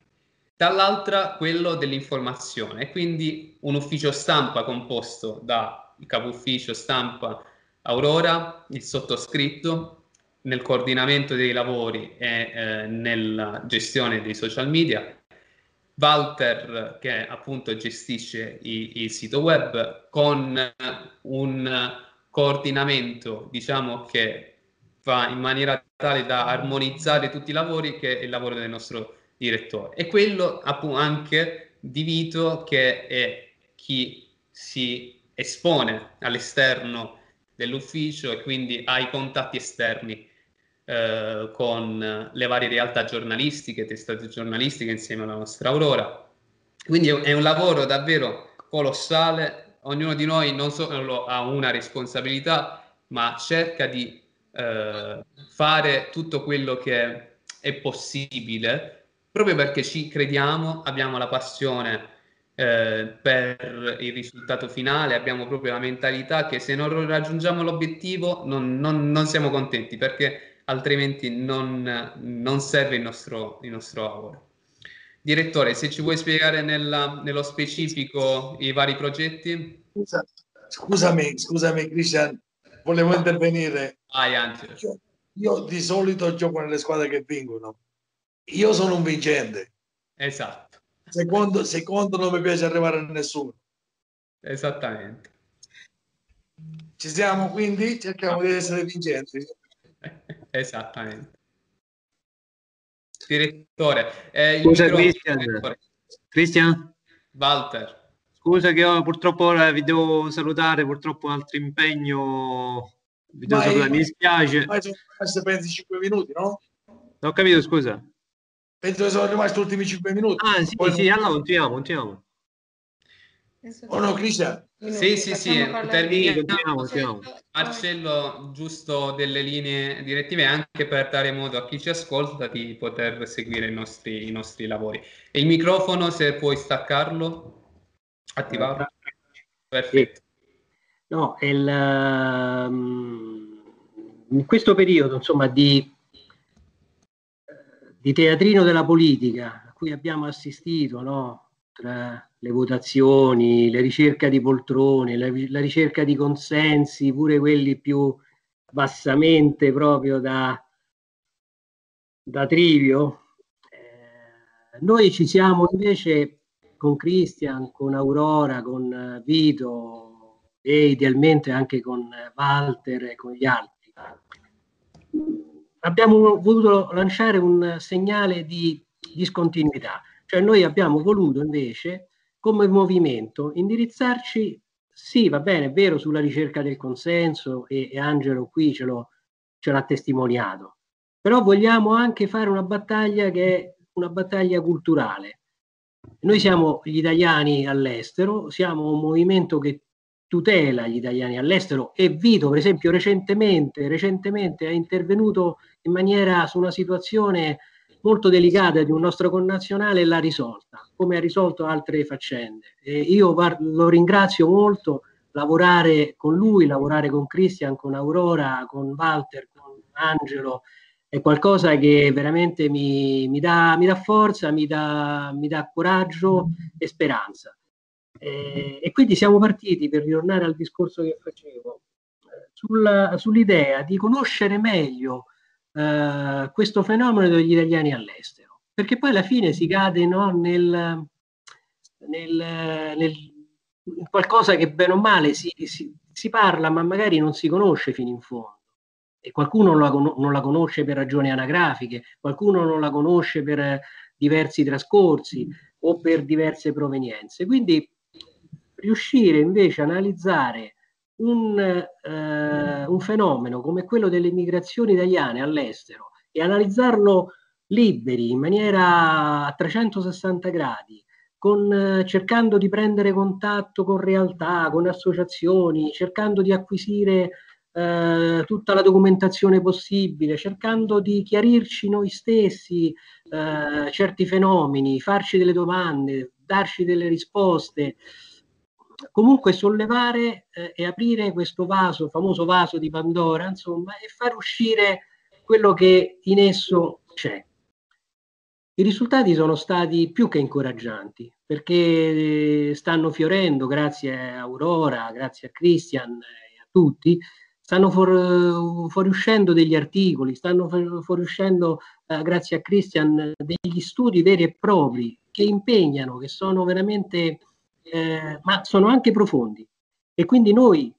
Dall'altra quello dell'informazione, quindi un ufficio stampa composto dal capo ufficio stampa Aurora, il sottoscritto, nel coordinamento dei lavori e eh, nella gestione dei social media, Walter che appunto gestisce i, il sito web con un coordinamento diciamo che va in maniera tale da armonizzare tutti i lavori che è il lavoro del nostro direttore e quello appunto anche di Vito che è chi si espone all'esterno dell'ufficio e quindi ai contatti esterni eh, con le varie realtà giornalistiche, testate giornalistiche insieme alla nostra Aurora. Quindi è un lavoro davvero colossale, ognuno di noi non solo ha una responsabilità, ma cerca di eh, fare tutto quello che è possibile, proprio perché ci crediamo, abbiamo la passione eh, per il risultato finale, abbiamo proprio la mentalità che se non raggiungiamo l'obiettivo non, non, non siamo contenti perché altrimenti non, non serve il nostro, il nostro, lavoro. Direttore, se ci vuoi spiegare nella, nello specifico i vari progetti? Scusa, scusami, scusami Cristian, volevo intervenire. Vai Angelo. Io, io di solito gioco nelle squadre che vincono. Io sono un vincente. Esatto secondo, secondo non mi piace arrivare a nessuno. Esattamente. Ci siamo quindi? Cerchiamo di essere vincenti. [laughs] Esattamente. Direttore, eh, Scusa Cristian. Cristian? Walter. Scusa che io purtroppo ora vi devo salutare, purtroppo altro impegno. Vi devo salutare, mi dispiace. Ma sono pensi 5 minuti, no? Non ho capito, scusa. Penso che sono rimasti gli ultimi 5 minuti. Ah, sì, Poi sì, allora continuiamo, continuiamo. Oh no, Cristian? Sì, sì, sì, terminiamo. Marcello, giusto delle linee direttive anche per dare modo a chi ci ascolta di poter seguire i nostri, i nostri lavori. E il microfono, se puoi staccarlo, attivarlo. Perfetto. No, il, um, in questo periodo, insomma, di di teatrino della politica a cui abbiamo assistito no? tra le votazioni, la ricerca di poltrone, la, la, ricerca di consensi, pure quelli più bassamente proprio da, da trivio. Eh, noi ci siamo invece con Christian, con Aurora, con Vito e idealmente anche con Walter e con gli altri abbiamo voluto lanciare un segnale di discontinuità, cioè noi abbiamo voluto invece come movimento indirizzarci, sì va bene, è vero, sulla ricerca del consenso e, e Angelo qui ce, ce l'ha testimoniato, però vogliamo anche fare una battaglia che è una battaglia culturale. Noi siamo gli italiani all'estero, siamo un movimento che tutela gli italiani all'estero e Vito, per esempio, recentemente, recentemente è intervenuto in maniera su una situazione molto delicata di un nostro connazionale e l'ha risolta, come ha risolto altre faccende. E io lo ringrazio molto, lavorare con lui, lavorare con Christian, con Aurora, con Walter, con Angelo, è qualcosa che veramente mi, mi, dà, mi dà, forza, mi dà, mi dà coraggio e speranza. Eh, e quindi siamo partiti, per ritornare al discorso che facevo, eh, sulla, sull'idea di conoscere meglio eh, questo fenomeno degli italiani all'estero, perché poi alla fine si cade no, nel, nel, nel, qualcosa che bene o male si, si, si parla, ma magari non si conosce fino in fondo. e qualcuno la, non la, conosce per ragioni anagrafiche, qualcuno non la conosce per diversi trascorsi o per diverse provenienze. Quindi riuscire invece a analizzare un, eh, un fenomeno come quello delle migrazioni italiane all'estero e analizzarlo liberi, in maniera a 360 gradi, con, eh, cercando di prendere contatto con realtà, con associazioni, cercando di acquisire eh, tutta la documentazione possibile, cercando di chiarirci noi stessi eh, certi fenomeni, farci delle domande, darci delle risposte comunque sollevare eh, e aprire questo vaso, famoso vaso di Pandora, insomma, e far uscire quello che in esso c'è. I risultati sono stati più che incoraggianti perché stanno fiorendo, grazie a Aurora, grazie a Christian e a tutti, stanno fuor, fuoriuscendo degli articoli, stanno fuoriuscendo, eh, grazie a Christian, degli studi veri e propri che impegnano, che sono veramente eh, ma sono anche profondi. E quindi noi,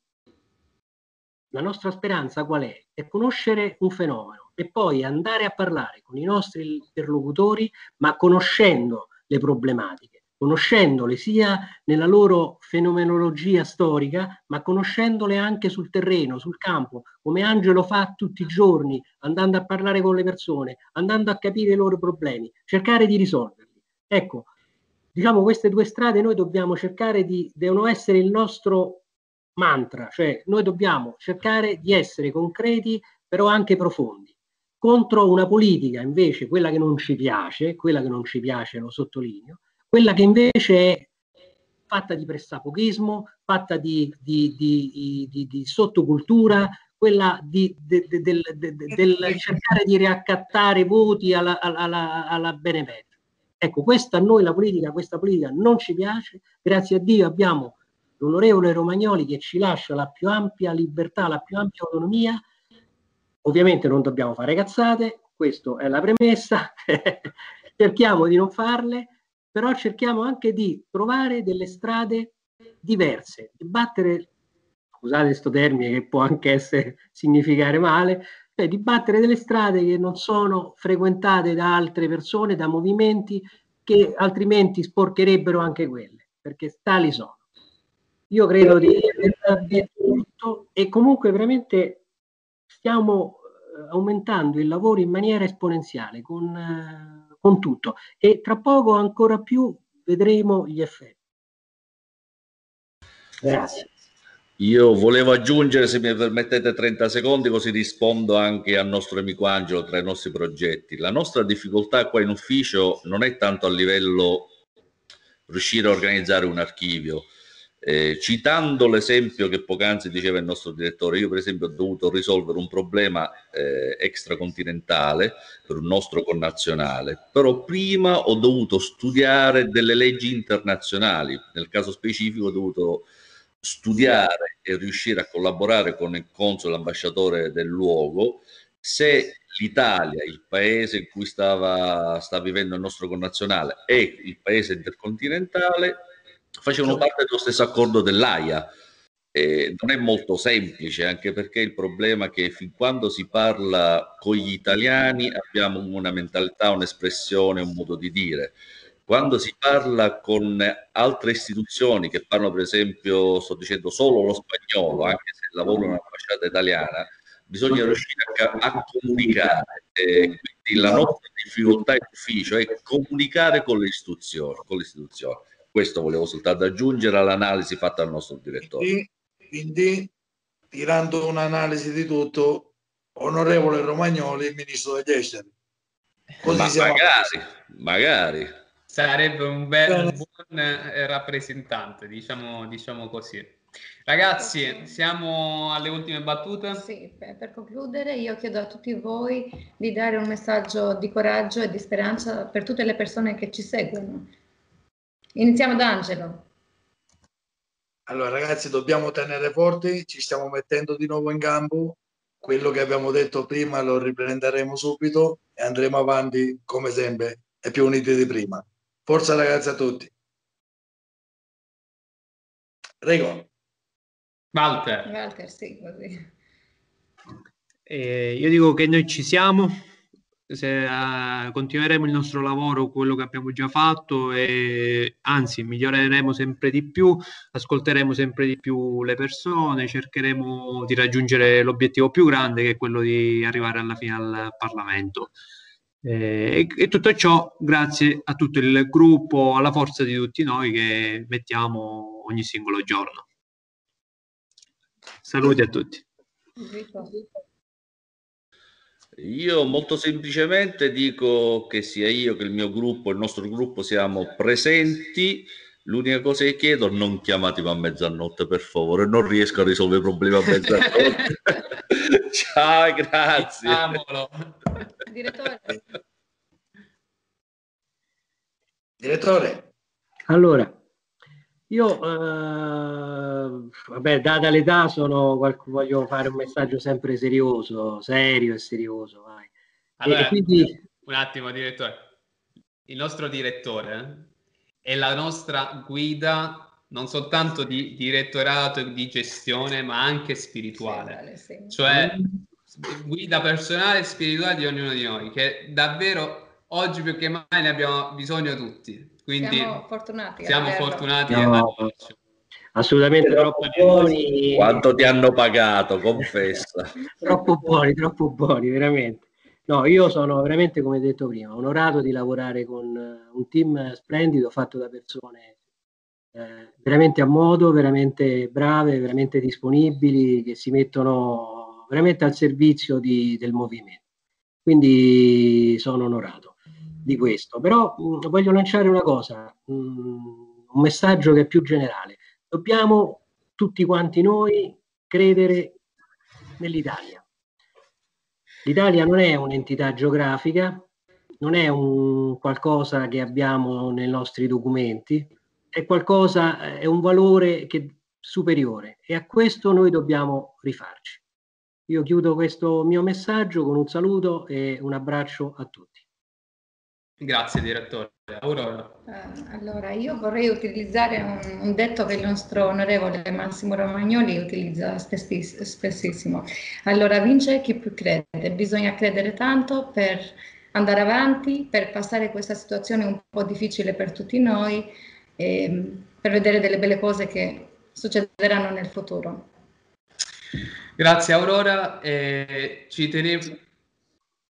la nostra speranza qual è? È conoscere un fenomeno e poi andare a parlare con i nostri interlocutori, ma conoscendo le problematiche, conoscendole sia nella loro fenomenologia storica, ma conoscendole anche sul terreno, sul campo, come Angelo fa tutti i giorni, andando a parlare con le persone, andando a capire i loro problemi, cercare di risolverli. Ecco, diciamo queste due strade noi dobbiamo cercare di, devono essere il nostro mantra, cioè noi dobbiamo cercare di essere concreti però anche profondi, contro una politica invece, quella che non ci piace, quella che non ci piace lo sottolineo, quella che invece è fatta di pressapochismo, fatta di, di, di, di sottocultura, quella di, de, de, de, del cercare di riaccattare voti alla, alla, alla benemerita. Ecco, questa a noi la politica, questa politica non ci piace. Grazie a Dio abbiamo l'onorevole Romagnoli che ci lascia la più ampia libertà, la più ampia autonomia. Ovviamente non dobbiamo fare cazzate, questa è la premessa. [laughs] cerchiamo di non farle, però cerchiamo anche di trovare delle strade diverse, di battere, scusate questo termine che può anche essere [laughs] significare male, cioè di battere delle strade che non sono frequentate da altre persone, da movimenti che altrimenti sporcherebbero anche quelle, perché tali sono. Io credo di aver detto tutto e comunque veramente stiamo eh, aumentando il lavoro in maniera esponenziale con, eh, con tutto e tra poco ancora più vedremo gli effetti. Grazie. Io volevo aggiungere, se mi permettete 30 secondi, così rispondo anche al nostro amico Angelo tra i nostri progetti. La nostra difficoltà qua in ufficio non è tanto a livello riuscire a organizzare un archivio. Eh, citando l'esempio che poc'anzi diceva il nostro direttore, io per esempio ho dovuto risolvere un problema eh, extracontinentale per un nostro connazionale, però prima ho dovuto studiare delle leggi internazionali, nel caso specifico ho dovuto studiare e riuscire a collaborare con il console, l'ambasciatore del luogo, se l'Italia, il paese in cui stava, sta vivendo il nostro connazionale e il paese intercontinentale facevano parte dello stesso accordo dell'AIA. E non è molto semplice, anche perché il problema è che fin quando si parla con gli italiani abbiamo una mentalità, un'espressione, un modo di dire quando si parla con altre istituzioni che parlano, per esempio, sto dicendo solo lo spagnolo, anche se lavoro in un'ambasciata italiana, bisogna riuscire a, a comunicare. Eh, quindi la nostra difficoltà in ufficio è comunicare con le istituzioni. Con le istituzioni. Questo volevo soltanto aggiungere all'analisi fatta dal nostro direttore. Quindi, quindi tirando un'analisi di tutto, onorevole Romagnoli, ministro degli esteri. Così Ma magari, magari. Sarebbe un bel buon eh, rappresentante, diciamo, diciamo così. Ragazzi, siamo alle ultime battute? Sì, per concludere io chiedo a tutti voi di dare un messaggio di coraggio e di speranza per tutte le persone che ci seguono. Iniziamo da Angelo. Allora ragazzi, dobbiamo tenere forti, ci stiamo mettendo di nuovo in campo. Quello che abbiamo detto prima lo riprenderemo subito e andremo avanti come sempre e più uniti di prima. Forza ragazzi a tutti. Prego. Walter. Walter, sì, così. Eh, io dico che noi ci siamo, se, uh, continueremo il nostro lavoro, quello che abbiamo già fatto e anzi miglioreremo sempre di più, ascolteremo sempre di più le persone, cercheremo di raggiungere l'obiettivo più grande che è quello di arrivare alla fine al Parlamento. Eh, e, e, tutto ciò grazie a tutto il gruppo, alla forza di tutti noi che mettiamo ogni singolo giorno. Saluti a tutti. Io molto semplicemente dico che sia io che il mio gruppo, il nostro gruppo siamo presenti. L'unica cosa che chiedo, non chiamatemi a mezzanotte per favore, non riesco a risolvere i problemi a mezzanotte. [laughs] [laughs] Ciao, grazie. Direttore. Direttore. Allora, io, eh, vabbè, data l'età, sono, voglio fare un messaggio sempre serioso, serio e serioso. Vai. Allora, e quindi... un attimo, direttore. Il nostro direttore è la nostra guida non soltanto di direttorato e di gestione, ma anche spirituale. Sì, sì. Cioè, guida personale e spirituale di ognuno di noi, che davvero oggi più che mai ne abbiamo bisogno tutti. Quindi siamo fortunati. Siamo fortunati no, assolutamente troppo buoni. Quanto ti hanno pagato, confessa. [laughs] troppo buoni, troppo buoni, veramente. No, io sono veramente, come detto prima, onorato di lavorare con un team splendido fatto da persone eh, veramente a modo, veramente brave, veramente disponibili, che si mettono veramente al servizio di, del movimento. Quindi sono onorato di questo. Però mh, voglio lanciare una cosa, mh, un messaggio che è più generale. Dobbiamo tutti quanti noi credere nell'Italia. L'Italia non è un'entità geografica, non è un qualcosa che abbiamo nei nostri documenti, è qualcosa, è un valore che, superiore e a questo noi dobbiamo rifarci. Io chiudo questo mio messaggio con un saluto e un abbraccio a tutti. Grazie direttore. Aurora. Uh, allora, io vorrei utilizzare un, un, detto che il nostro onorevole Massimo Romagnoli utilizza spessiss- spessissimo. Allora, vince chi più crede. Bisogna credere tanto per andare avanti, per passare questa situazione un po' difficile per tutti noi, e per vedere delle belle cose che succederanno nel futuro. Grazie Aurora. Eh, ci tenevo...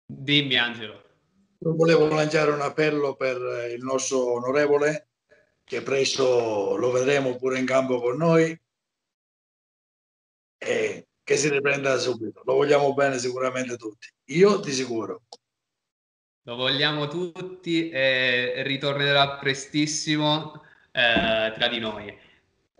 Dimmi Angelo volevo lanciare un appello per il nostro onorevole che presto lo vedremo pure in campo con noi e che si riprenda subito. Lo vogliamo bene sicuramente tutti. Io di sicuro. Lo vogliamo tutti e ritornerà prestissimo eh, tra di noi.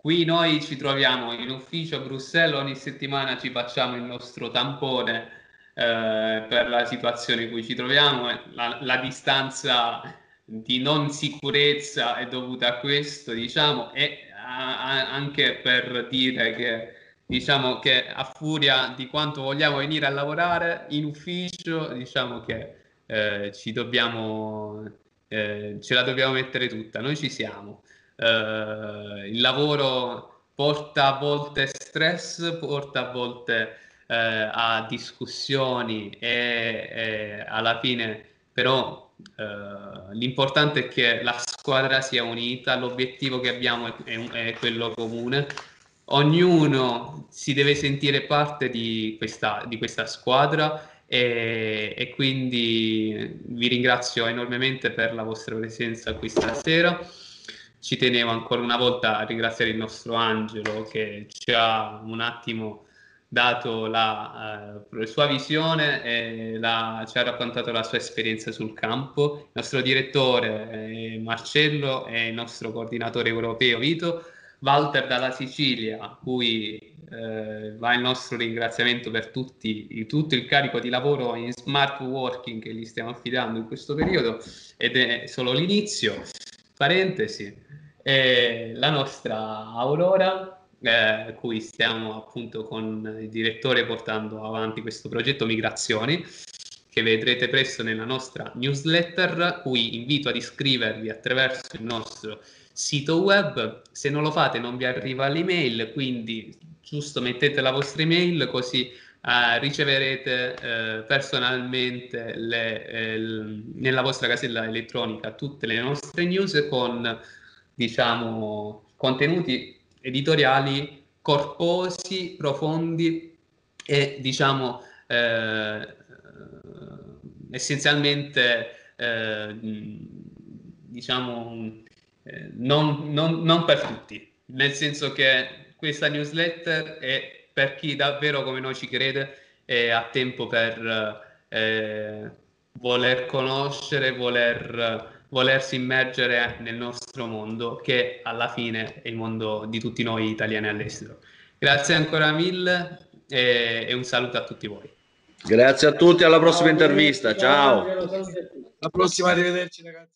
Qui noi ci troviamo in ufficio a Bruxelles, ogni settimana ci facciamo il nostro tampone eh, per la situazione in cui ci troviamo, la, la, distanza di non sicurezza è dovuta a questo, diciamo, e a, a, anche per dire che diciamo che a furia di quanto vogliamo venire a lavorare in ufficio, diciamo che eh, ci dobbiamo, eh, ce la dobbiamo mettere tutta, noi ci siamo. Eh, il lavoro porta a volte stress, porta a volte eh, a discussioni e, e, alla fine però eh, l'importante è che la squadra sia unita, l'obiettivo che abbiamo è, è, quello comune, ognuno si deve sentire parte di questa, di questa squadra e, e, quindi vi ringrazio enormemente per la vostra presenza qui stasera. Ci tenevo ancora una volta a ringraziare il nostro Angelo che ci ha un attimo dato la uh, sua visione e la, ci ha raccontato la sua esperienza sul campo. Il nostro direttore eh, Marcello e il nostro coordinatore europeo Vito, Walter dalla Sicilia, a cui eh, va il nostro ringraziamento per tutti, tutto il carico di lavoro in smart working che gli stiamo affidando in questo periodo ed è solo l'inizio. Parentesi, eh, la nostra Aurora eh, cui stiamo appunto con il direttore portando avanti questo progetto Migrazioni che vedrete presto nella nostra newsletter, cui invito ad iscrivervi attraverso il nostro sito web. Se non lo fate non vi arriva l'email, quindi giusto mettete la vostra email così uh, riceverete uh, personalmente le, eh, l- nella vostra casella elettronica tutte le nostre news con diciamo contenuti editoriali corposi, profondi e diciamo eh, essenzialmente eh, diciamo eh, non, non, non per tutti, nel senso che questa newsletter è per chi davvero come noi ci crede e ha tempo per eh, voler conoscere, voler, volersi immergere nel nostro mondo, che alla fine è il mondo di tutti noi italiani all'estero. Grazie ancora mille e, e un saluto a tutti voi. Grazie a tutti, alla prossima intervista, ciao. Alla prossima, arrivederci ragazzi.